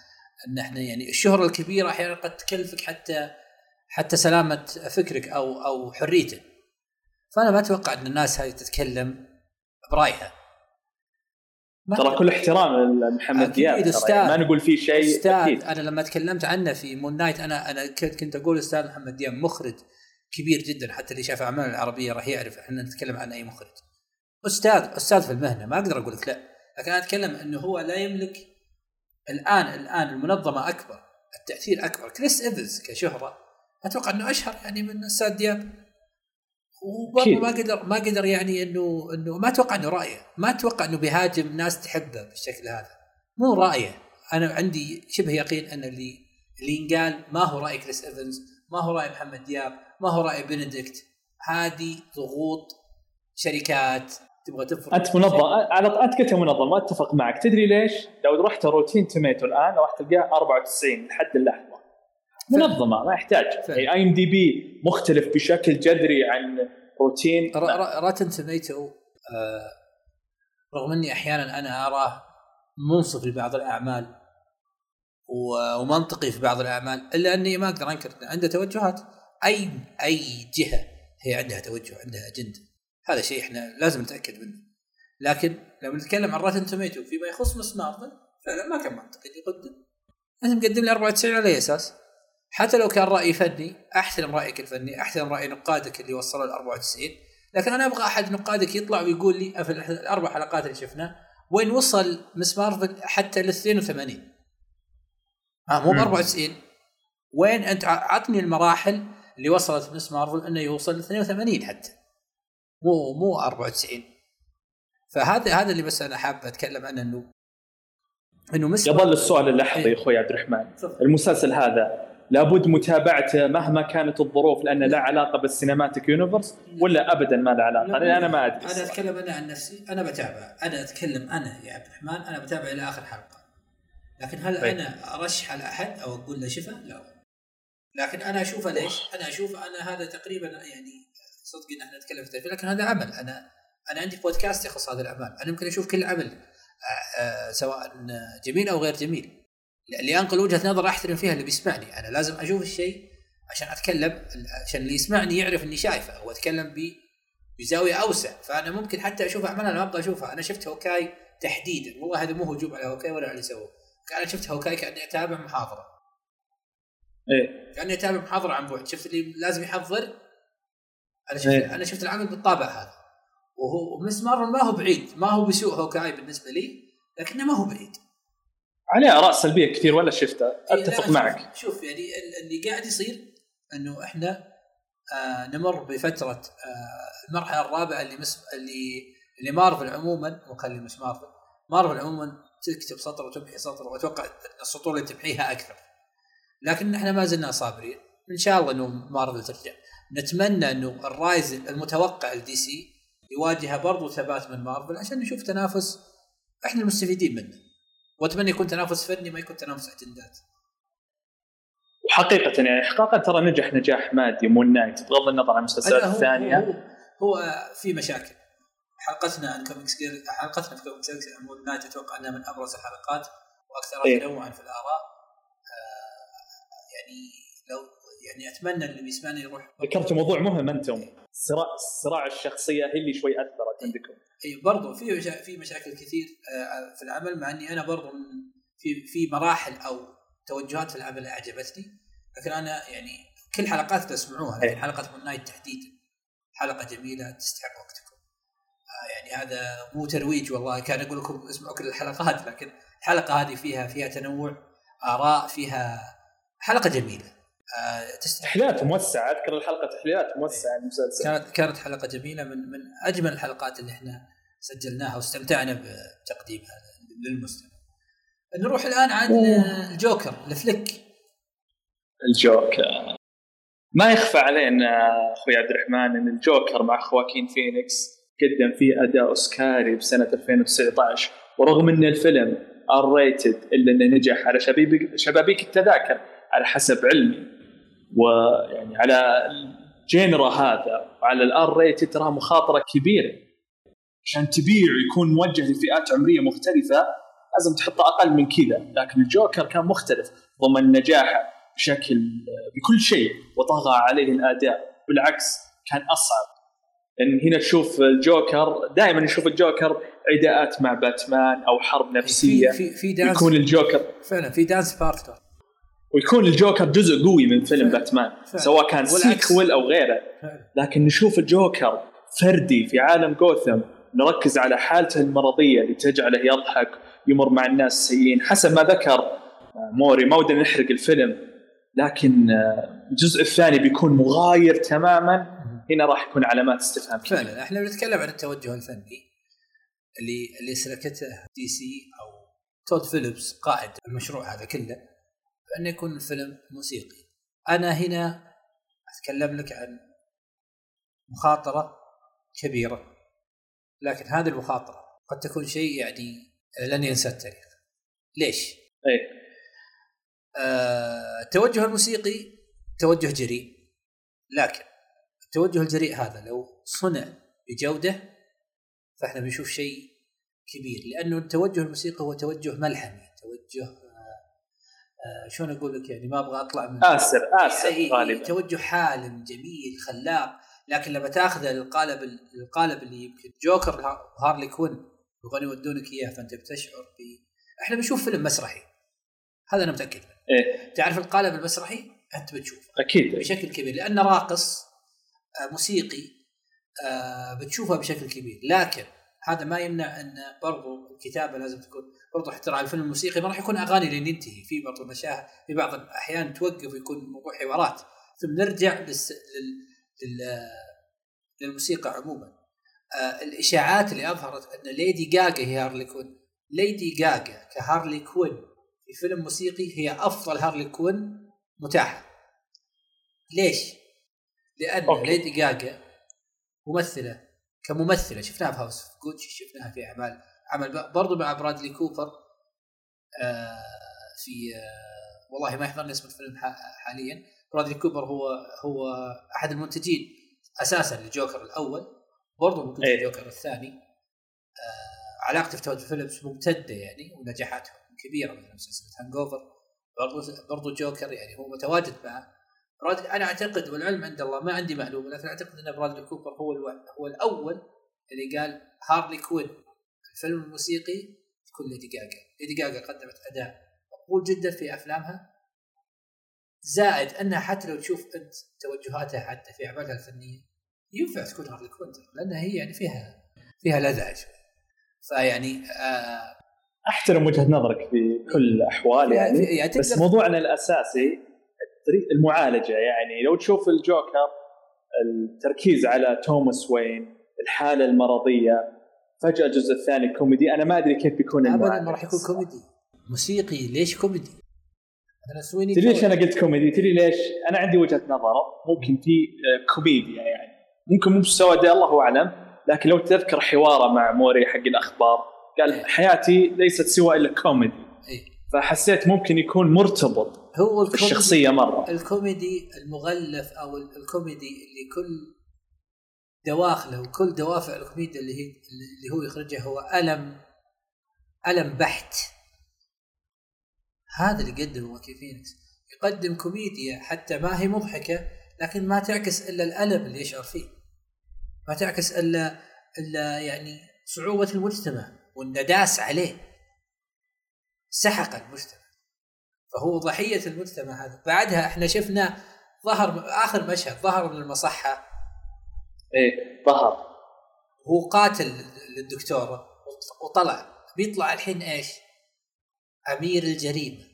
أن إحنا يعني الشهرة الكبيرة أحيانا قد تكلفك حتى حتى سلامة فكرك أو أو حريتك فأنا ما أتوقع أن الناس هذه تتكلم برأيها ترى كل احترام لمحمد دياب ما نقول فيه شيء أستاذ أكيد. أنا لما تكلمت عنه في مون نايت أنا أنا كنت أقول أستاذ محمد دياب مخرج كبير جدا حتى اللي شاف أعمال العربيه راح يعرف إحنا نتكلم عن أي مخرج. أستاذ أستاذ في المهنة ما أقدر أقول لك لا لكن أنا أتكلم إنه هو لا يملك الآن الآن المنظمة أكبر التأثير أكبر. كريس إيفنز كشهرة أتوقع إنه أشهر يعني من أستاذ دياب. وبرضه ما قدر ما قدر يعني إنه إنه ما أتوقع إنه رأيه. ما أتوقع إنه بيهاجم ناس تحبه بالشكل هذا. مو رأيه. أنا عندي شبه يقين إن اللي اللي ينقال ما هو رأي كريس إيفنز. ما هو رأي محمد دياب؟ ما هو رأي بنديكت هذه ضغوط شركات تبغى تفرض أنت منظم. على أنت قلتها منظم ما أتفق معك. تدري ليش؟ لو رحت Rotten Tomato الآن راح تلقاه 94 لحد اللحظة. منظمة ما يحتاج. يعني IMDb مختلف بشكل جذري عن روتين. راتن توميتو آه رغم إني أحيانا أنا أراه منصف لبعض الأعمال. ومنطقي في بعض الأعمال إلا أني ما أقدر أنكر عنده توجهات. أي أي جهة هي عندها توجه عندها أجندة. هذا شيء إحنا لازم نتأكد منه. لكن لما نتكلم عن راتن توميتو فيما يخص مس مارفل فعلا ما كان منطقي يقدم. أنت مقدم لي 94 على أي أساس؟ حتى لو كان رأي فني أحترم رأيك الفني أحترم رأي نقادك اللي وصلوا ل 94 لكن أنا أبغى أحد نقادك يطلع ويقول لي في الأربع حلقات اللي شفناه وين وصل مس مارفل حتى ل 82 آه مو ب 94 وين أنت عطني المراحل اللي وصلت مس مارفل إنه يوصل ل 82 حتى. مو مو 94 فهذا هذا اللي بس أنا حاب أتكلم عنه إنه إنه مس يظل السؤال اللحظي يا أخوي عبد الرحمن المسلسل هذا لابد متابعته مهما كانت الظروف لأنه لا علاقة بال Cinematic Universe ولا ابدا ما له علاقة. أنا أنا ما أدري. أنا أتكلم أنا عن نفسي. أنا بتابع. أنا أتكلم أنا يا عبد الرحمن. أنا بتابع إلى آخر حلقة. لكن هل طيب. أنا أرشح على احد أو أقول له شفه؟ لا. لكن أنا أشوفه ليش؟ أنا أشوف أنا هذا تقريبا يعني صدق إن إحنا نتكلم في لكن هذا عمل. أنا أنا عندي بودكاست يخص هذا الأعمال. أنا ممكن أشوف كل عمل آه، آه، سواء جميل أو غير جميل. اللي أنقل وجهة نظر أحترم فيها اللي بيسمعني. أنا لازم أشوف الشيء عشان أتكلم عشان اللي يسمعني يعرف إني شايفه. واتكلم بزاوية أوسع. فأنا ممكن حتى أشوف اعمال أنا ما أبغى أشوفها. أنا شفت هوكاي تحديدا. والله هذا مو هجوم على هوكاي ولا على اللي سووه. أنا شفت هوكاي كأني أتابع محاضرة. إيه. كأني أتابع محاضرة عن بعد. شفت اللي لازم يحضر؟ أنا شفت إيه؟ أنا شفت العمل بالطابع هذا. وهو مس مارفل ما هو بعيد. ما هو بسوء هوكاي بالنسبة لي لكنه ما هو بعيد. عليه آراء سلبية كثير ولا شفتها إيه، أتفق معك. شوف يعني اللي قاعد يصير إنه إحنا آه نمر بفترة آه المرحلة الرابعة اللي مس اللي اللي مارفل عموما وخلي مس مارفل مارفل عموما تكتب سطر وتمحي سطر وأتوقع السطور اللي تمحيها أكثر. لكن إحنا ما زلنا صابرين. إن شاء الله إنه مارفل ترجع. نتمنى إنه ال rise المتوقع لدي سي يواجهها برضو ثبات من مارفل عشان نشوف تنافس إحنا المستفيدين منه. وأتمنى يكون تنافس فني ما يكون تنافس أجندات. وحقيقة يعني حقيقة ترى نجح نجاح مادي مون نايت بغض النظر عن المسلسلات الثانية. هو, هو في مشاكل. حلقتنا عن كوميكس حلقتنا في كوميكس مون نايت أتوقع إنها من أبرز الحلقات واكثرها إيه؟ تنوعا في الآراء. آه يعني لو يعني أتمنى اللي بيسمعني يروح ذكرت موضوع مهم أنتم. صراع صراع الشخصية هي اللي شوي أثرت عندكم. اي برضو في في مشاكل كثير آه، في العمل مع إني أنا برضو في في مراحل أو توجهات في العمل أعجبتني. لكن أنا يعني كل حلقات تسمعوها لكن حلقة Moon Knight تحديدا. حلقة جميلة تستحق وقتكم. يعني هذا مو ترويج والله كان أقول لكم أسمعوا كل الحلقات لكن الحلقة هذه فيها فيها تنوع آراء فيها حلقة جميلة. تحليلات موسعة أذكر الحلقة تحليلات موسعة المسلسل كانت كانت حلقة جميلة من من أجمل الحلقات اللي إحنا سجلناها واستمتعنا بتقديمها للمستمع. نروح الآن عن الجوكر الفليك الجوكر. ما يخفى علينا أخوي عبد الرحمن إن الجوكر مع خواكين فينيكس قدم فيه أداء أوسكاري بسنة 2019 ورغم إن الفيلم R-rated إلا إنه نجح على شبابيك شبابيك التذاكر على حسب علمي. ويعني على ال genre هذا وعلى ال R-rate ترى مخاطرة كبيرة. عشان تبيع ويكون موجه لفئات عمرية مختلفة لازم تحطه أقل من كذا. لكن الجوكر كان مختلف ضمن نجاحه بشكل بكل شيء وطغى عليه الأداء. بالعكس كان أصعب. لأن هنا تشوف الجوكر دائما نشوف الجوكر عداءات مع باتمان أو حرب نفسية. في في, في يكون الجوكر فعلا في dance partner ويكون الجوكر جزء قوي من فيلم فعلا. باتمان فعلا. سواء كان sequel أو غيره. لكن نشوف الجوكر فردي في عالم جوثم نركز على حالته المرضية اللي تجعله يضحك يمر مع الناس سيئين. حسب ما ذكر موري ما ودنا نحرق الفيلم لكن آه، الجزء الثاني بيكون مغاير تماما. هنا راح يكون علامات استفهام فعلا. إحنا بنتكلم عن التوجه الفني اللي اللي سلكته دي سي أو تود فيليبس قائد المشروع هذا كله بأنه يكون الفيلم موسيقي. أنا هنا أتكلم لك عن مخاطرة كبيرة لكن هذه المخاطرة قد تكون شيء يعني لن ينسى التاريخ. ليش؟ أي آه التوجه الموسيقي توجه جريء لكن التوجه الجريء هذا لو صنع بجودة فإحنا بنشوف شيء كبير. لأنه التوجه الموسيقي هو توجه ملحمي توجه آه، شلون أقول لك؟ يعني ما أبغى أطلع من آسر آسر غالبا. توجه حالم جميل خلاق. لكن لما تأخذ القالب القالب اللي يمكن جوكر وهارلي كوين يبغون يودونك إياه فأنت بتشعر ب إحنا بنشوف فيلم مسرحي. هذا أنا متأكد منه. إيه؟ تعرف القالب المسرحي؟ أنت بتشوفه. أكيد. بشكل كبير. لأنه راقص آه، موسيقي آه، بتشوفها بشكل كبير. لكن هذا ما يمنع أن برضو الكتابة لازم تكون برضو حتى على الفيلم الموسيقي ما راح يكون أغاني لين ينتهي في بعض المشاهد في بعض الأحيان توقف ويكون موضوع حوارات. ثم نرجع للس... لل... لل... للموسيقى عموما. آه الإشاعات اللي أظهرت أن ليدي جاجا هي هارلي كوين. ليدي جاجا كهارلي كوين في فيلم موسيقي هي أفضل هارلي كوين متاحة. ليش؟ لأن okay. ليدي جاجا ممثلة كممثلة شفناها في House of Gucci شفناها في أعمال عمل برضو مع برادلي كوبر آه في آه والله ما يحضرني اسم الفيلم حاليا. برادلي كوبر هو هو أحد المنتجين أساسا للجوكر الأول برضو موجود في الجوكر الثاني. آه علاقته في تود فيليبس ممتدة يعني ونجاحاتهم كبيرة مثل مسلسل Hangover برضو برضو جوكر يعني هو متواجد معه برادلي أنا أعتقد والعلم عند الله ما عندي معلومة لكن أعتقد إن برادلي كوبر هو هو الأول اللي قال هارلي كوين الفيلم الموسيقي تكون ليدي جاجا. ليدي جاجا قدمت أداء مقبول جدا في أفلامها. زائد أنها حتى لو تشوف أنت توجهاتها حتى في أعمالها الفنية ينفع تكون هارلي كوين لأنها هي يعني فيها فيها لذعه شوي فيعني آه أحترم وجهة نظرك في كل الأحوال يعني, يعني بس موضوعنا الأساسي المعالجة يعني. لو تشوف الجوكر التركيز على توماس وين الحالة المرضية فجأة الجزء الثاني كوميدي. أنا ما أدري كيف بيكون ابدا ما راح يكون كوميدي. موسيقي ليش كوميدي؟ سويني تدري ليش. أنا قلت كوميدي؟ تدري ليش؟ أنا عندي وجهة نظر. ممكن في كوميديا يعني. ممكن مو بسوداء الله أعلم. لكن لو تذكر حواره مع موري حق الأخبار قال حياتي ليست سوى إلا كوميدي. إيه. فحسيت ممكن يكون مرتبط هو بالشخصيه مرة. الكوميدي المغلف أو ال- الكوميدي اللي كل دواخله وكل دوافع الكوميديا اللي هي اللي هو يخرجها هو الم ألم بحت. هذا اللي قدمه واكين فينيكس. يقدم كوميديا حتى ما هي مضحكة لكن ما تعكس إلا الألم اللي يشعر فيه. ما تعكس الا إلا يعني صعوبة المجتمع وانداس عليه. سحق المجتمع فهو ضحية المجتمع هذا. بعدها إحنا شفنا ظهر آخر مشهد ظهر من المصحة. إيه ظهر. هو قاتل للدكتوره وطلع. بيطلع الحين إيش؟ أمير الجريمة.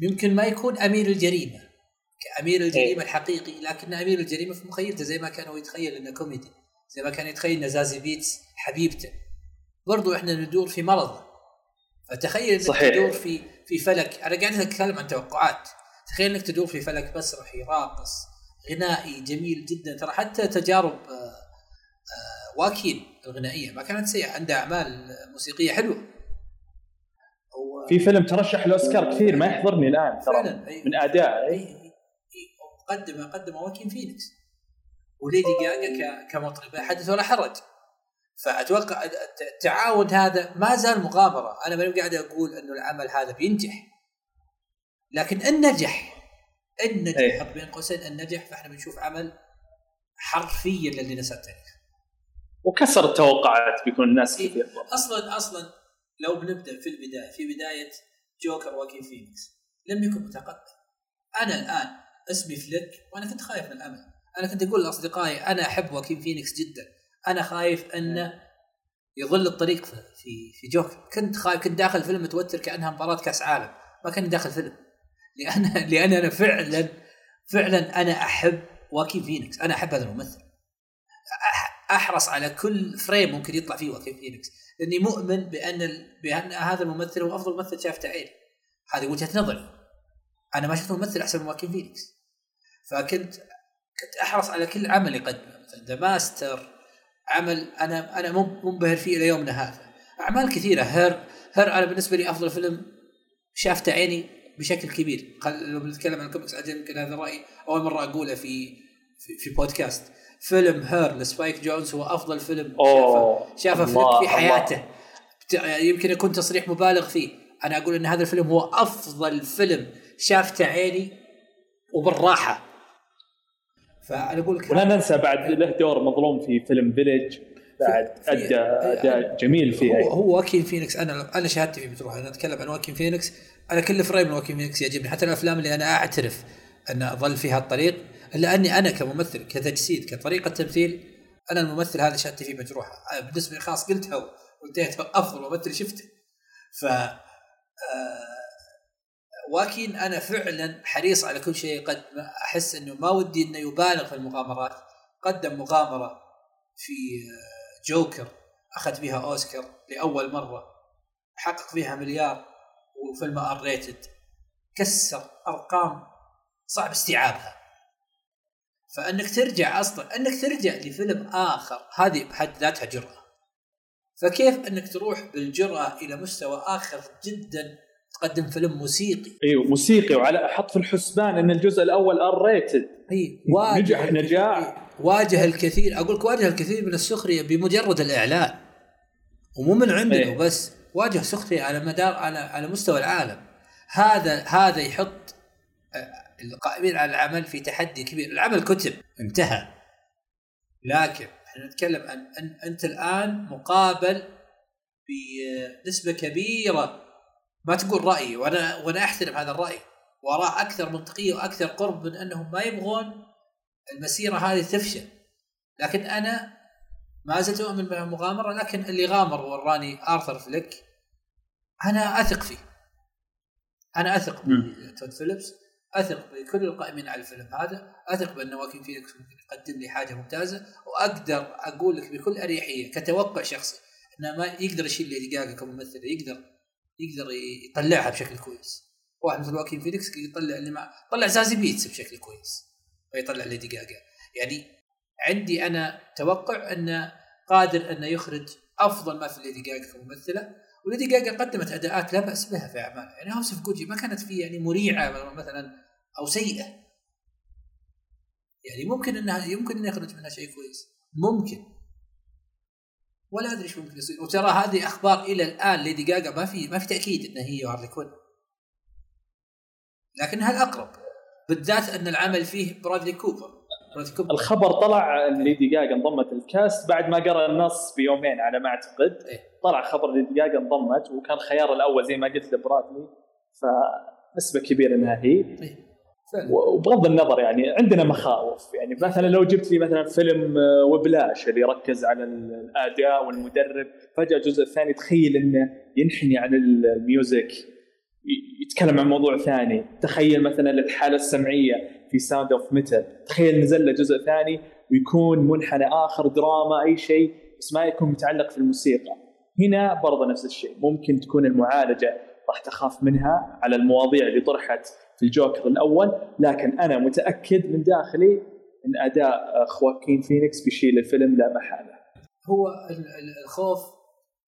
يمكن ما يكون أمير الجريمة كأمير الجريمة الحقيقي لكن أمير الجريمة في مخيلته زي ما كان هو يتخيل إنه كوميدي زي ما كان يتخيل ان زازي بيتس حبيبته. برضو إحنا ندور في مرض فتخيل إنك صحيح. تدور في في فلك. أنا قاعد أتكلم عن توقعات. تخيل إنك تدور في فلك مسرحي راقص غنائي جميل جدا. ترى حتى تجارب آه، آه، واكين الغنائية ما كانت سيئة عنده أعمال موسيقية حلوة. هو في فيلم ترشح لأوسكار كثير ما يحضرني الآن ترى. من أداء أي. أي قدم قدم واكين فينيكس. وليدي جاجا ك- كمطربه حدث ولا حرج. فأتوقع الت- التعاون هذا ما زال مغامرة. أنا ماني قاعد أقول انه العمل هذا بينجح لكن إن نجح إن نجح. إيه. بين قوسين إن نجح فإحنا بنشوف عمل حرفيا للي نسى التاريخ وكسر التوقعات بيكون الناس إيه. كثير. أصلا أصلا لو بنبدأ في البداية في بداية جوكر واكين فينيكس لم يكن متقبل أنا الآن اسمي فليك وأنا كنت خايف من الأمل. أنا كنت أقول لأصدقائي أنا أحب واكين فينيكس جدا. أنا خايف أنه يضل الطريق في في, جوكر كنت خايف كنت داخل فيلم متوتر كأنها مباراة كأس عالم. ما كنت داخل فيلم لأن لأن أنا فعلا فعلا أنا أحب واكين فينيكس. أنا أحب هذا الممثل. أحرص على كل frame ممكن يطلع فيه واكين فينيكس. لأني مؤمن بأن ال... بأن هذا الممثل هو أفضل ممثل شافته عيني. هذه وجهة نظري. أنا ما شفت ممثل أحسن من واكين فينيكس. فكنت كنت أحرص على كل عمل يقدمه. مثلا The Master عمل أنا أنا مو- منبهر فيه إلى يومنا هذا. أعمال كثيرة. Her Her أنا بالنسبة لي أفضل فيلم شافته عيني بشكل كبير. لو بنتكلم عن الكوميكس عجل يمكن هذا رأيي. أول مرة أقوله في في, في بودكاست. فيلم Her لسبايك جونز هو أفضل فيلم. شافه فليك الله، في. حياته. يمكن يكون تصريح مبالغ فيه. أنا أقول إن هذا الفيلم هو أفضل فيلم شافته عيني وبالراحة. فأنا أقول لك ولا ننسى بعد له دور مظلوم في فيلم Village بعد ادى أداء جميل فيه هو هو واكين فينيكس. أنا أنا شهادتي فيه بتروح. أنا أتكلم عن واكين فينيكس. أنا كل frame من واكين فينيكس يعجبني. حتى الأفلام اللي أنا أعترف أن أضل فيها الطريق إلا أني أنا كممثل كتجسيد كطريقة تمثيل أنا الممثل هذا شهادتي فيه مجروحه بالنسبة لي خلاص قلتها وانتهيت أفضل ممثل شفته. ف آه، واكين أنا فعلا حريص على كل شيء. قد أحس أنه ما ودي إنه يبالغ في المغامرات. قدم مغامرة في جوكر أخذ فيها أوسكار لأول مرة حقق فيها مليار وفيلم R rated كسر أرقام صعب استيعابها. فأنك ترجع أصلا أنك ترجع لفيلم آخر هذه بحد ذاتها جرأة. فكيف أنك تروح بالجرأة إلى مستوى آخر جدا؟ تقدم فيلم موسيقي. أيوه موسيقي وعلى أحط في الحسبان إن الجزء الأول R rated إيه واجه نجح نجاح. واجه الكثير. أقول لك واجه الكثير من السخرية بمجرد الإعلان. ومو من عندنا إيه. وبس واجه سخرية على مدار على على مستوى العالم. هذا هذا يحط آه، القائمين على العمل في تحدي كبير. العمل كتب انتهى. لكن إحنا نتكلم عن أن أنت الآن مقابل بنسبة كبيرة ما تقول رأيي وأنا وأنا أحترم هذا الرأي. وأراه أكثر منطقية وأكثر قرب من أنهم ما يبغون المسيرة هذه تفشل. لكن أنا ما زلت أؤمن بالمغامره لكن اللي غامر وراني آرثر فليك. أنا أثق فيه. أنا أثق. بتود فيليبس. أثق بكل القائمين على الفيلم هذا. أثق بأن واكين فينيكس ممكن يقدم لي حاجة ممتازة. وأقدر أقول لك بكل أريحية كتوقع شخصي إنه ما يقدر يشيل ليدي جاجا كممثله يقدر يقدر يطلعها بشكل كويس. واحد مثل واكين فينيكس يطلع اللي مع طلع زازي بيتس بشكل كويس. ويطلع ليدي جاجا. يعني عندي أنا توقع أنه قادر أنه يخرج أفضل ما في ليدي جاجا كممثلة. وليدي جاجا قدمت أداءات لا بأس بها في اعمالها يعني House of Gucci ما كانت فيه يعني مريعة مثلا أو سيئة. يعني ممكن انها يمكن إنه يخرج منها شيء كويس. ممكن. ولا أدري إيش ممكن يصير. وترى هذه أخبار إلى الآن ليدي جاجا ما في ما في تأكيد انها هي هارلي كوين لكنها الاقرب بالذات أن العمل فيه برادلي كوبر الخبر طلع إن ليدي جاجا انضمت ال cast بعد ما قرأ النص بيومين على ما أعتقد. إيه؟ طلع خبر ليدي جاجا انضمت وكان خيار الأول زي ما قلت لبرادلي فنسبة كبيرة إنها هي. إيه؟ وبغض النظر يعني عندنا مخاوف. يعني مثلا لو جبت لي مثلا فيلم آه، Whiplash اللي يركز على الأداء والمدرب فجأة الجزء الثاني تخيل إنه ينحني عن ال music يتكلم عن موضوع ثاني. تخيل مثلا الحالة السمعية في Sound of Metal تخيل نزل له جزء ثاني ويكون منحنى آخر دراما أي شيء بس ما يكون متعلق في الموسيقى. هنا برضه نفس الشيء. ممكن تكون المعالجة راح تخاف منها على المواضيع اللي طرحت في الجوكر الأول لكن أنا متأكد من داخلي إن أداء خواكين فينيكس بيشيل الفيلم لا محالة. هو الخوف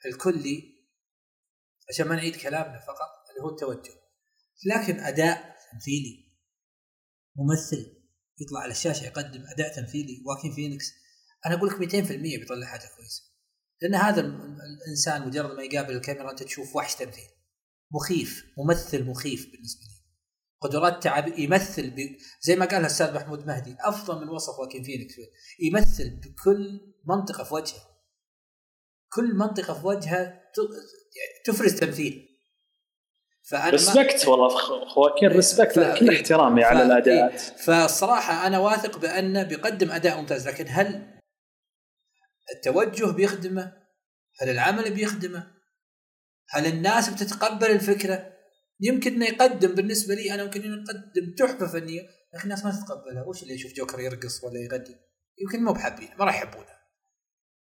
الكلي عشان ما نعيد كلامنا فقط اللي هو التوجه. لكن أداء تمثيلي ممثل يطلع على الشاشة يقدم أداء تمثيلي واكين فينيكس أنا أقول لك 200% بيطلع حاجة كويسة. لأن هذا الإنسان مجرد ما يقابل الكاميرا أنت تشوف وحش تمثيل. مخيف ممثل مخيف بالنسبة لي. قدرات تعب يمثل ب... زي ما قال الأستاذ محمود مهدي أفضل من وصف واكين فينيكس يمثل بكل منطقة في وجهه كل منطقة في وجهه. يعني تفرز تمثيل فأنا respect والله خواكين respect كل احترامي على الأداءات فالصراحه أنا واثق بانه بيقدم أداء ممتاز لكن هل التوجه بيخدمه؟ هل العمل بيخدمه؟ هل الناس بتتقبل الفكرة؟ يمكن إنه يقدم. بالنسبة لي أنا ممكن إنه يقدم تحفة فنية لكن الناس ما تتقبلها. وش اللي يشوف جوكر يرقص ولا يغني؟ يمكن مو بحابين ما راح يحبونها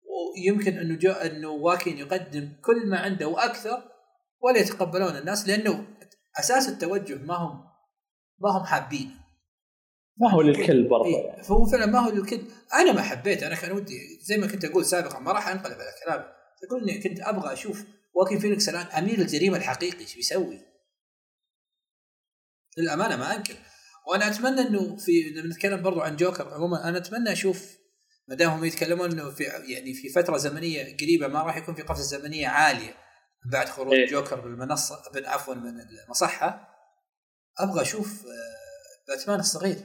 ويمكن إنه جو إنه واكين يقدم كل ما عنده وأكثر ولا يتقبلون الناس لأنه أساس التوجه ما هم ما هم حابين ما هو للكل برضه إيه يعني. فهو فعلا ما هو للكل. أنا ما حبيت أنا كان ودي زي ما كنت أقول سابقا ما راح أنقلب على كلامي. تقول إني كنت أبغى أشوف واكين فينيكس الآن أمير الجريمة الحقيقي إيش بيسوي؟ للأمانة ما أنكر. وأنا أتمنى إنه في نتكلم برضو عن جوكر عموما أنا أتمنى أشوف ما دام هم يتكلمون إنه في يعني في فترة زمنية قريبة ما راح يكون في قفزة زمنية عالية بعد خروج إيه؟ جوكر بالمنصة عفوا من المصحة. أبغى أشوف آه، باتمان الصغير.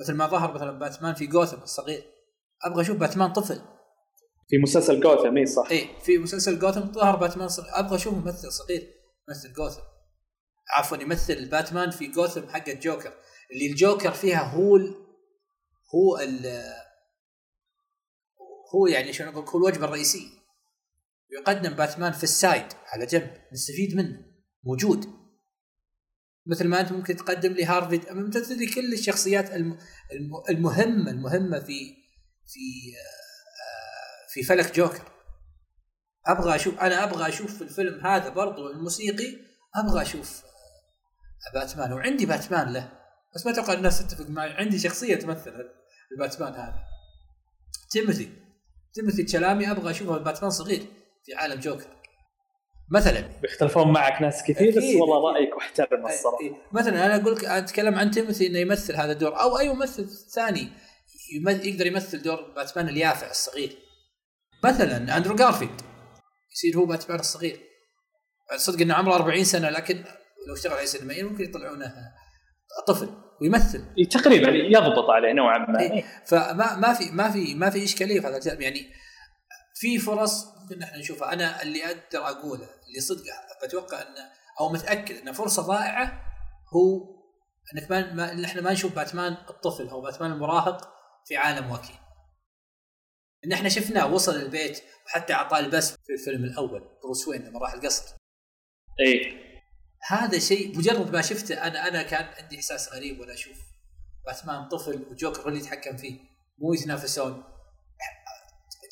مثل ما ظهر مثلا باتمان في جوثم الصغير. أبغى أشوف باتمان طفل. في مسلسل جوثم اي صح. اي في مسلسل جوثم ظهر باتمان صغير أبغى أشوف ممثل صغير ممثل جوثم. عفوا يمثل باتمان في جوثم حق الجوكر. اللي الجوكر فيها هو ال هو ال هو يعني شلون أقول هو الوجبة الرئيسية. يقدم باتمان في السايد على جنب نستفيد منه موجود. مثل ما أنت ممكن تقدم لي هارفي تمثل لي كل الشخصيات المهمة المهمة في في في فلك جوكر. أبغى أشوف أنا أبغى أشوف في الفيلم هذا برضو الموسيقي أبغى أشوف باتمان وعندي باتمان له. بس ما أتوقع الناس تتفق معي. عندي شخصية تمثل الباتمان هذا. تيموثي. تيموثي تشلامي أبغى أشوفه باتمان صغير في عالم جوكر. مثلا. بيختلفون معك ناس كثير بس والله رأيك محترم الصراحة. مثلا أنا أقول لك أتكلم عن تيموثي إنه يمثل هذا الدور أو أي ممثل ثاني يقدر يمثل دور باتمان اليافع الصغير. مثلا أندرو جارفيلد. يصير هو باتمان الصغير. صدق إنه عمره 40 سنة لكن لو اشتغل عليه سينمائيا ممكن يطلعونه طفل ويمثل. تقريبا يضبط عليه نوعا ما. إيه. فما ما في ما في ما في إشكالية في هذا يعني في فرص ممكن نحن نشوفها. أنا اللي أقدر أقوله اللي صدق بتوقع انه أو متأكد انه فرصة ضائعة هو أنك ما, ما نحن ما نشوف باتمان الطفل أو باتمان المراهق في عالم واكين ان إحنا شفناه وصل البيت وحتى أعطاه البس في الفيلم الأول بروس وين لما راح القصر. اي هذا شيء مجرد ما شفته أنا أنا كان عندي إحساس غريب وأنا أشوف باتمان طفل وجوكر هو اللي يتحكم فيه مو يتنافسون.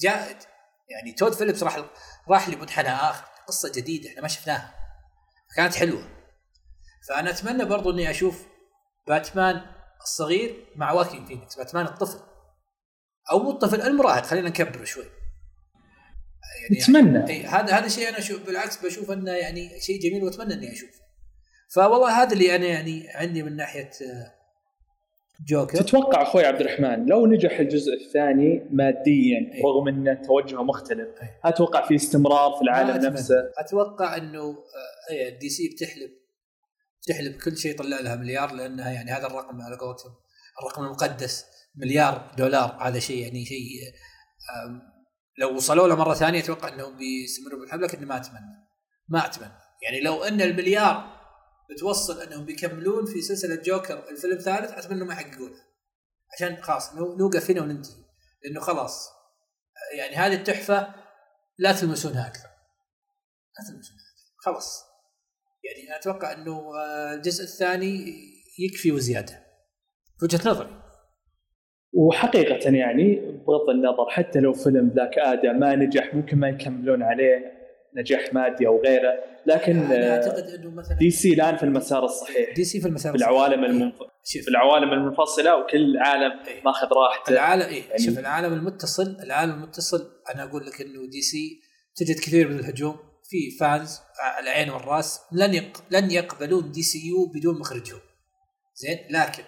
جاء يعني تود فيليبس راح راح لمنحنى آخر. قصة جديدة إحنا ما شفناها. كانت حلوة. فأنا أتمنى برضو إني أشوف باتمان الصغير مع واكين فينيكس باتمان الطفل. أو مو الطفل المراهق. خلينا نكبره شوي. يعني أتمنى. يعني هذا هذا شيء أنا أشوف بالعكس بشوف إنه يعني شيء جميل وأتمنى إني أشوفه. فوالله هذا اللي أنا يعني عندي من ناحية آه، جوكر. تتوقع أخوي عبد الرحمن لو نجح الجزء الثاني ماديا أيه. رغم انه توجهه مختلف أيه. أتوقع في استمرار في العالم نفسه؟ أتوقع إنه دي سي بتحلب تحلب كل شيء يطلع لها مليار لأنها يعني هذا الرقم على قولتهم الرقم المقدس مليار دولار هذا شيء يعني شيء لو وصلوا له مرة ثانية أتوقع إنهم بيستمروا بالحب لكن ما أتمنى. ما أتمنى. يعني لو إن المليار بتوصل انهم بيكملون في سلسلة جوكر الفيلم الثالث أتمنى انهم ما يحققونها. عشان خلاص نوقف هنا وننتهي. لأنه خلاص يعني هذه التحفة لا تلمسونها أكثر. لا تلمسونها أكثر. خلاص. يعني أتوقع أنه آه، الجزء الثاني يكفي وزيادة. وجهة نظري. وحقيقة يعني بغض النظر حتى لو فيلم بلاك آدم ما نجح ممكن ما يكملون عليه. نجاح مادي أو غيره لكن أنا أعتقد إنه مثلا دي سي الآن في المسار الصحيح. دي سي في المسار في العوالم إيه. المنف... في العوالم المنفصلة وكل عالم إيه. ماخذ راحته. العالم إيه؟ يعني شوف العالم المتصل العالم المتصل أنا أقول لك إنه دي سي تجد كثير من الهجوم. في fans العين والرأس لن يق... لن يقبلون دي سي يو بدون مخرجهم. زين؟ لكن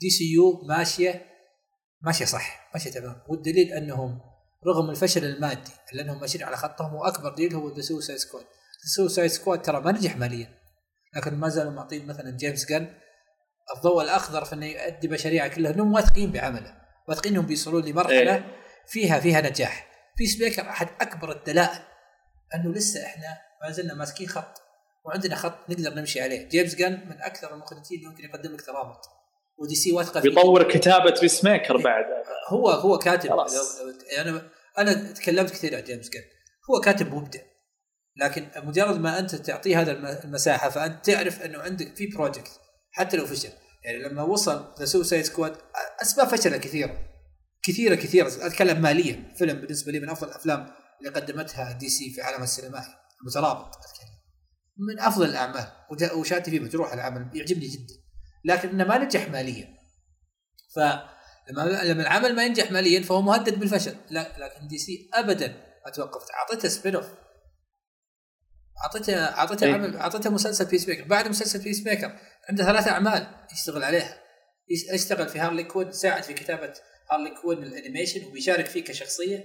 دي سي يو ماشية ماشية صح ماشية تمام. والدليل أنهم رغم الفشل المادي لأنهم ماشيين على خطهم وأكبر دليل هو ذا سوسايد سكواد ذا سوسايد سكواد ترى ما نجح ماليا لكن ما زالوا معطين مثلا جيمس جن الضوء الأخضر في إنه يؤدي مشاريعه كلها إنهم واثقين بعمله واثقين إنهم بيوصلون لمرحلة إيه. فيها فيها نجاح. بيس ميكر أحد أكبر الدلائل إنه لسه إحنا ما زلنا ماسكين خط وعندنا خط نقدر نمشي عليه. جيمس جن من أكثر المخرجين اللي ممكن يقدم لك ترابط ودي سي واثقة فيه. بيطور كتابة بيس ميكر بعد. هو هو كاتب لو أنا أنا تكلمت كثير عن جيمس جن هو كاتب مبدع. لكن مجرد ما أنت تعطيه هذا المساحة فأنت تعرف إنه عندك في project حتى لو فشل. يعني لما وصل ذا سوسايد سكواد أسباب فشلة كثيرة. كثيرة كثيرة. أتكلم ماليا. فيلم بالنسبة لي من أفضل الأفلام اللي قدمتها دي سي في عالم السينمائي. المترابط أتكلم. من أفضل الأعمال. وشهادتي فيه مجروحة العمل يعجبني جدا. لكن إنه ما نجح ماليا. فلما لما العمل ما ينجح ماليا فهو مهدد بالفشل. لا لكن دي سي ابدا ما توقفت أعطيته spin-off اعطيته أعطيته إيه. عمل أعطيته مسلسل بيس ميكر بعد مسلسل بيس ميكر عنده ثلاث أعمال يشتغل عليها. يشتغل في هارلي كوين ساعد في كتابة هارلي كوين ال animation وبيشارك فيه كشخصية.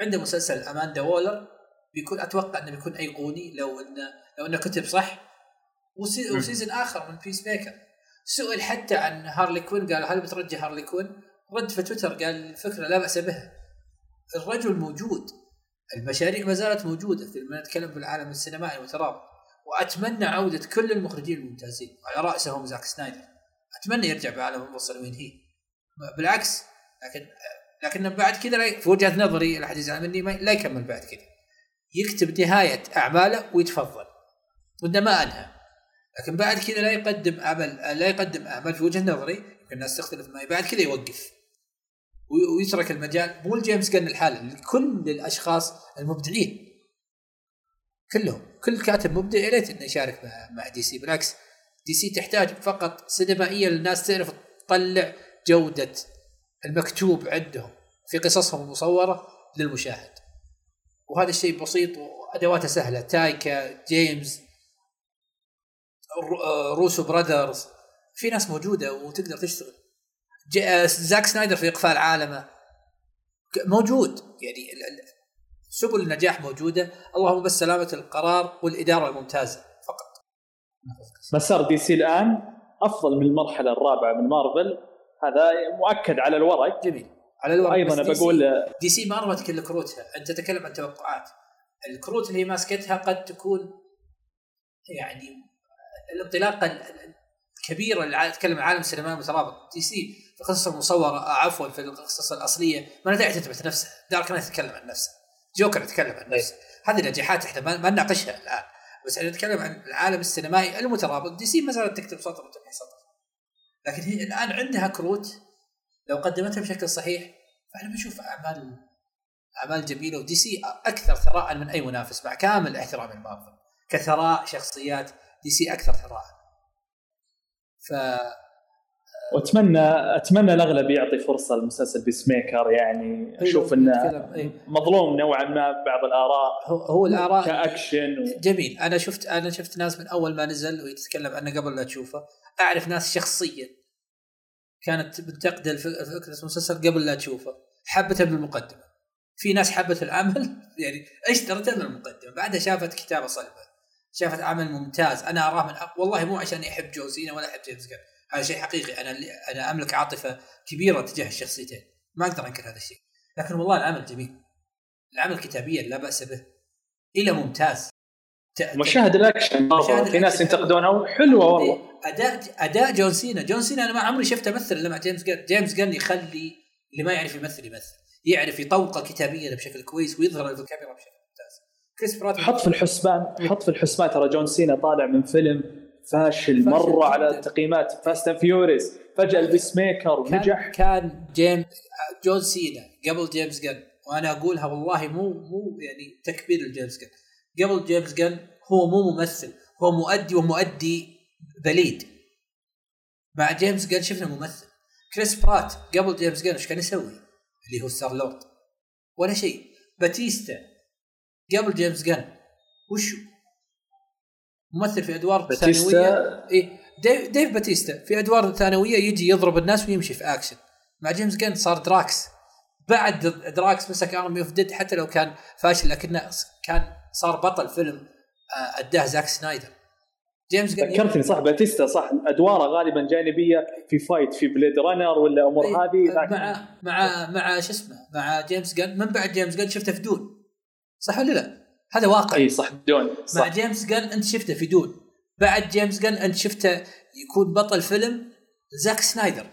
عنده مسلسل اماندا وولر بيكون أتوقع إنه بيكون أيقوني لو انه لو إنه كتب صح. و season آخر من بيس ميكر سئل حتى عن هارلي كوين قال هل بترجع هارلي كوين؟ رد في تويتر قال الفكرة لا بأس بها. الرجل موجود. المشاريع ما زالت موجودة في نتكلم في العالم السينمائي المترابط وأتمنى عودة كل المخرجين الممتازين. على رأسهم زاك سنايدر. أتمنى يرجع بعالم المفصل وينهيه بالعكس لكن لكن بعد كذا في وجهة نظري الحديث يزعل مني لا يكمل بعد كذا. يكتب نهاية أعماله ويتفضل. وانه ما أنهى. لكن بعد كذا لا يقدم عمل لا يقدم اعمال في وجهة نظري الناس تختلف معي. بعد كذا يوقف. ويترك المجال. مو لجيمس جن الحالة لكل الأشخاص المبدعين. كلهم. كل كاتب مبدع يا ريت إنه يشارك مع, دي سي. بالعكس دي سي تحتاج فقط سينمائيا للناس تعرف تطلع جودة المكتوب عندهم في قصصهم المصورة للمشاهد. وهذا الشيء بسيط وأدواته سهلة. تايكا جيمس روسو براذرز في ناس موجودة وتقدر تشتغل. آه، زاك سنايدر في إقفال عالمه. موجود. يعني سبل النجاح موجودة. اللهم بس سلامة القرار والإدارة الممتازة. فقط. مسار دي سي الآن أفضل من المرحلة الرابعة من مارفل. هذا مؤكد على الورق. جميل. على الورق. أيضا أنا بقول دي سي ما رمت كل كروتها. أنت تتكلم عن توقعات. الكروت اللي هي ماسكتها قد تكون يعني الانطلاقة الكبيره اللي تتكلم عن عالم السينما المترابط دي سي في القصص المصوره عفوا في القصص الأصلية. ما داعي تثبت نفسها. دارك نايت يتكلم عن نفسه. جوكر يتكلم عن نفسه. هذه نجاحات إحنا ما نناقشها الآن. بس إحنا نتكلم عن العالم السينمائي المترابط. دي سي ما زالت تكتب سطر وتمحي سطر لكن هي الآن عندها كروت. لو قدمتها بشكل صحيح فأنا بشوف اعمال أعمال جميلة. ودي سي أكثر ثراء من أي منافس مع كامل احترامي لمارفل كثراء شخصيات. دي سي أكثر ثراء ف واتمنى أتمنى الأغلب يعطي فرصة لمسلسل بيس ميكر يعني أيوة، أشوف إنه أيوة. مظلوم نوعا ما بعض الآراء هو, هو الآراء كأكشن و... جميل. أنا شفت أنا شفت ناس من أول ما نزل ويتكلم عنه قبل لا تشوفه. أعرف ناس شخصيا كانت بتنتقد فكرة المسلسل قبل لا تشوفه. حبته بالمقدمه في ناس حبت العمل يعني اشترته من المقدمة. بعدها شافت كتابة صلبة. شافت عمل ممتاز. أنا أراه من والله مو عشان احب جون سينا ولا احب جيمس جان هذا شيء حقيقي. أنا أنا أملك عاطفة كبيرة تجاه الشخصيتين. ما أقدر أنكر هذا الشيء. لكن والله العمل جميل. العمل كتابيا لا بأس به. إلى ممتاز. مشاهد الأكشن مشاهد في ناس ينتقدونها حلوة والله. أداء أداء جون سينا. جون سينا أنا ما عمري شفته مثل الا مع جيمس جن جيمس جن يخلي اللي ما يعرف يمثل يمثل. يعرف يطوقه كتابيا بشكل كويس ويظهر الكاميرا بشكل كريس برات حط في الحسبان حط في الحسبان. ترى جون سينا طالع من فيلم فاشل مرة على التقييمات Fast and Furious فجأة ال Peacemaker ونجح كان جيم جون سينا قبل جيمس جن وأنا أقولها والله مو مو يعني تكبير لجيمس جن قبل جيمس جن هو مو ممثل. هو مؤدي ومؤدي بليد مع جيمس جن شفنا ممثل. كريس برات قبل جيمس جن إيش كان يسوي؟ اللي هو ستار لورد. ولا شيء. باتيستا قبل جيمس جن وشو؟ ممثل في ادوار ثانويه اي ديف, ديف باتيستا. في ادوار ثانويه يجي يضرب الناس ويمشي في اكشن مع جيمس جن صار دراكس. بعد دراكس مسك Army of Dead حتى لو كان فاشل لكنه كان صار بطل فيلم آه، أداه زاك سنايدر. جيمس ذكرتني صح باتيستا صح. أدواره غالبا جانبية في fight في Blade Runner ولا أمور هذه مع مع مع شو اسمه؟ مع جيمس جن من بعد جيمس جن شفته في Dune. صح ولا لا؟ هذا واقع. أي صح. Dune صح. مع جيمس جن أنت شفته في Dune. بعد جيمس جن أنت شفته يكون بطل فيلم زاك سنايدر.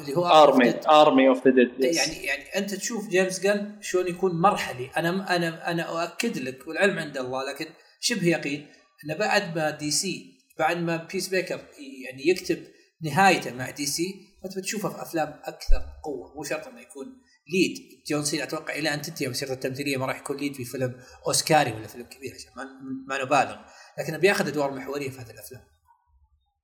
اللي هو ارمي Army of the Dead يعني يعني أنت تشوف جيمس جن شلون يكون مرحلي. أنا أنا أنا أؤكد لك والعلم عند الله لكن شبه يقين إنه بعد ما DC بعد ما Peacemaker يعني يكتب نهايته مع DC أنت بتشوفه في أفلام أكثر قوة مو شرط إنه يكون lead. جون سينا أتوقع إلى أن تنتهي مسيرته التمثيلية ما راح يكون lead في فيلم أوسكاري ولا فيلم كبير عشان ما, نبالغ. لكن بياخذ أدوار محورية في هذه الأفلام.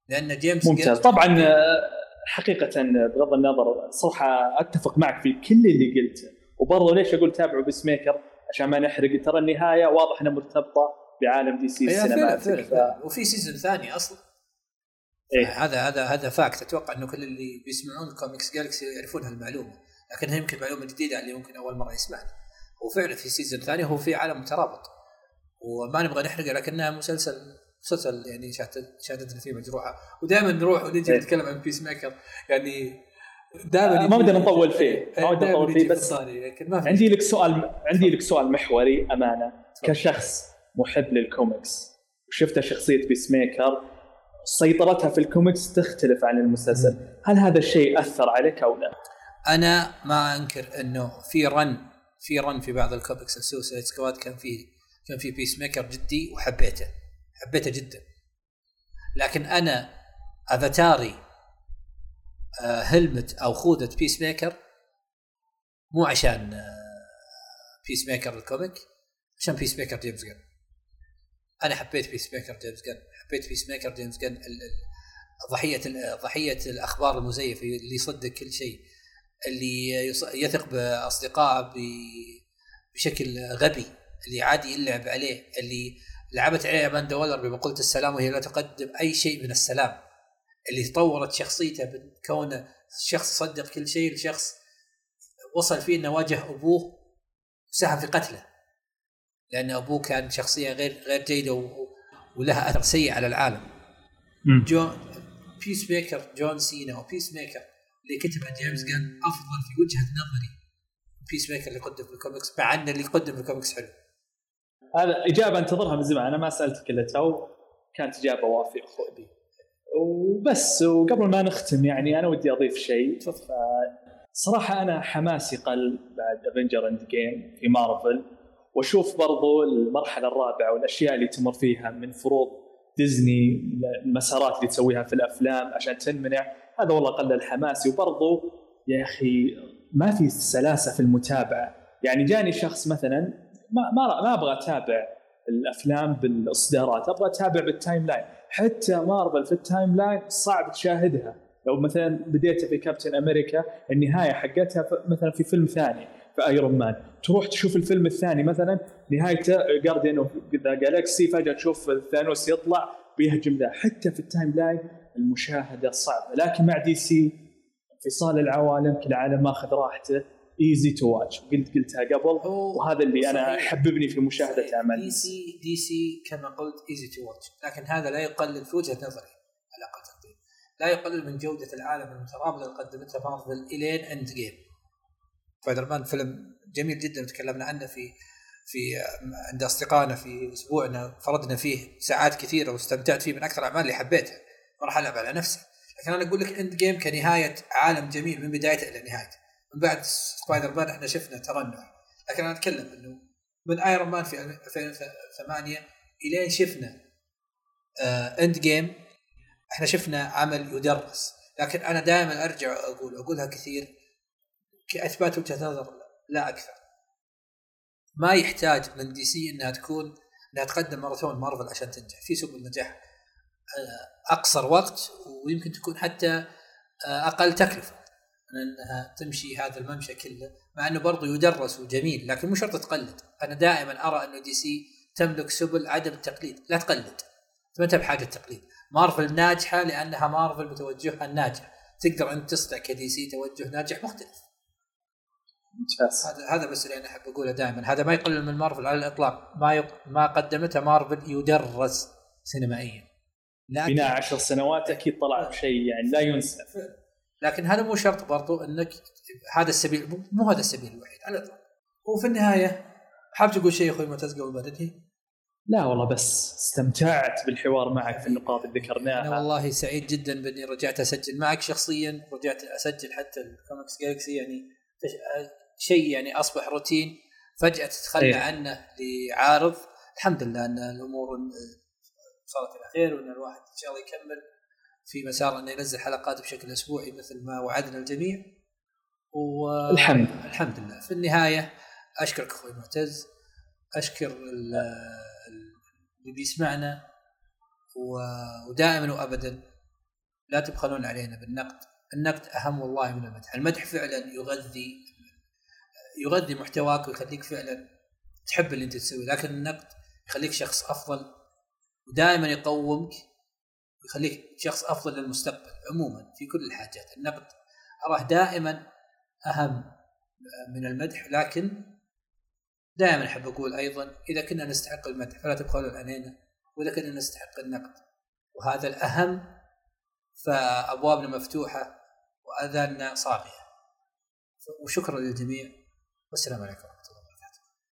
لأن جيمس ممتاز. طبعا آه، حقيقة بغض النظر صراحة أتفق معك في كل اللي قلته. وبرضه ليش أقول تابعوا Peacemaker عشان ما نحرق. ترى النهاية واضح إنها مرتبطة بعالم D C ال cinematic ف... وفي season ثاني أصلا. إيه؟ هذا هذا هذا fact أتوقع إنه كل اللي بيسمعون Comics Galaxy يعرفون هالمعلومة. لكنها يمكن معلومه جديدة اللي ممكن أول مرة يسمعها وفعلا في season ثاني هو في عالم مترابط. وما نبغى نحرق لكنها مسلسل مسلسل يعني شهادتنا فيه مجروحة. ودائما نروح ونجي إيه. نتكلم عن Peacemaker يعني دائما ما بدنا نطول فيه. ما بدنا نطول فيه بس لكن ما عندي لك سؤال عندي لك سؤال محوري أمانة. كشخص محب للكوميكس وشفت شخصية Peacemaker سيطرتها في الكوميكس تختلف عن المسلسل. هل هذا الشيء أثر عليك أو لا؟ أنا ما أنكر إنه في run في run في بعض ال comics ال Suicide Squad كان في كان في Peacemaker جدي وحبيته حبيته جدا. لكن أنا أفاتاري آه، helmet أو خوذة Peacemaker مو عشان Peacemaker ال comic عشان Peacemaker جيمس جن أنا حبيت Peacemaker جيمس جن حبيت Peacemaker جيمس جن ضحية ضحية الأخبار المزيفة اللي يصدق كل شيء. اللي يثق بأصدقائه بشكل غبي اللي عادي يلعب عليه اللي لعبت عليه اماندا ولر بمقوله السلام وهي لا تقدم أي شيء من السلام. اللي تطورت شخصيته من كونه شخص صدق كل شيء لشخص وصل فيه إنه واجه أبوه وساهم في قتله. لأن أبوه كان شخصية غير غير جيدة ولها أثر سيء على العالم. جون Peacemaker جون سينا و Peacemaker اللي كتبه جيمس جن أفضل في وجهة نظري. Peacemaker اللي يقدم في الكوميكس مع ان اللي يقدم في الكوميكس حلو. هذا إجابة انتظرها من زمان أنا ما سألتك إلا تو كانت إجابة وافية أخوي وبس وقبل ما نختم يعني أنا ودي أضيف شيء. صراحة أنا حماسي قل بعد Avengers Endgame في مارفل وأشوف برضو المرحلة الرابعة والأشياء اللي تمر فيها من فروض ديزني المسارات اللي تسويها في الأفلام عشان تنمنع. هذا والله قلل حماسي وبرضو يا أخي ما في سلاسة في المتابعة. يعني جاني شخص مثلا ما ما, ما أبغى أتابع الأفلام بالإصدارات أبغى أتابع بال timeline حتى مارفل في ال timeline صعب تشاهدها. لو مثلا بديت في كابتن أمريكا النهاية حقتها مثلا في فيلم ثاني في ايرون مان تروح تشوف الفيلم الثاني مثلا نهايته Guardian of the Galaxy فجأة تشوف ثانوس يطلع بيهجم ذا حتى في ال timeline المشاهدة صعبة. لكن مع DC انفصال العوالم كل عالم ماخذ راحته. easy to watch قلت قلتها قبل. وهذا اللي أنا حببني في مشاهدة أعمال. دي سي دي سي كما قلت easy to watch لكن هذا لا يقلل في وجهة نظري. على أقل تقدير لا يقلل من جودة العالم المترابط اللي قدمتها مارفل إلين Endgame سبايدر مان فيلم جميل جدا. تكلمنا عنه في في عند أصدقائنا في أسبوعنا فرضنا فيه ساعات كثيرة واستمتعت فيه من أكثر الأعمال اللي حبيتها. ما راح ألعب على نفسي. لكن أنا أقول لك Endgame كنهاية عالم جميل من بدايته إلى نهايته. من بعد سبايدر مان إحنا شفنا ترنح لكن أنا أتكلم إنه من أيرون مان في 2008 إلين شفنا آه Endgame إحنا شفنا عمل يدرس. لكن أنا دائما أرجع أقول أقولها كثير كأثبات وجهة نظر لا أكثر. ما يحتاج من دي سي إنها تكون إنها تقدم ماراثون مارفل عشان تنجح. في سبل النجاح آه، أقصر وقت ويمكن تكون حتى آه، أقل تكلفة من إنها تمشي هذا الممشى كله مع إنه برضه يدرس وجميل لكن مو شرط تقلد. أنا دائما أرى إنه دي سي تملك سبل عدم التقليد. لا تقلد. ما انت بحاجه التقليد مارفل ناجحة لأنها مارفل بتوجهها الناجح. تقدر أنت تصنع كدي سي توجه ناجح مختلف. ممتاز. هذا هذا بس اللي أنا أحب أقوله دائما. هذا ما يقلل من مارفل على الإطلاق. ما يق... ما قدمته مارفل يدرس سينمائيا. لكن بناء عشر سنوات أكيد طلع بشيء يعني لا ينسى. لكن هذا مو شرط برضو إنك هذا السبيل مو هذا السبيل الوحيد على الإطلاق. وفي النهاية حاب تقول شيء أخوي معتز قبل ما ننهي؟ لا والله بس استمتعت بالحوار معك في النقاط اللي ذكرناها. أنا والله سعيد جدا بإني رجعت أسجل معك شخصيا رجعت أسجل حتى الكوميكس جالكسي يعني شيء يعني أصبح روتين فجأة تتخلى إيه. عنه لعارض. الحمد لله أن الأمور صارت إلى خير وأن الواحد إن شاء الله يكمل في مسار أنه ينزل حلقات بشكل أسبوعي مثل ما وعدنا الجميع. والحمد الحمد. لله. في النهاية أشكرك أخوي معتز أشكر اللي بيسمعنا ودائما وابدا لا تبخلون علينا بالنقد. النقد أهم والله من المدح. المدح فعلا يغذي يغذي محتواك ويخليك فعلا تحب اللي انت تسويه لكن النقد يخليك شخص أفضل ودائما يقومك ويخليك شخص أفضل للمستقبل عموما في كل الحاجات. النقد أراه دائما أهم من المدح لكن دائما أحب أقول أيضا إذا كنا نستحق المدح فلا تبخلوا علينا وإذا كنا نستحق النقد وهذا الأهم فأبوابنا مفتوحة وأذاننا صاغية. وشكرا للجميع. والسلام عليكم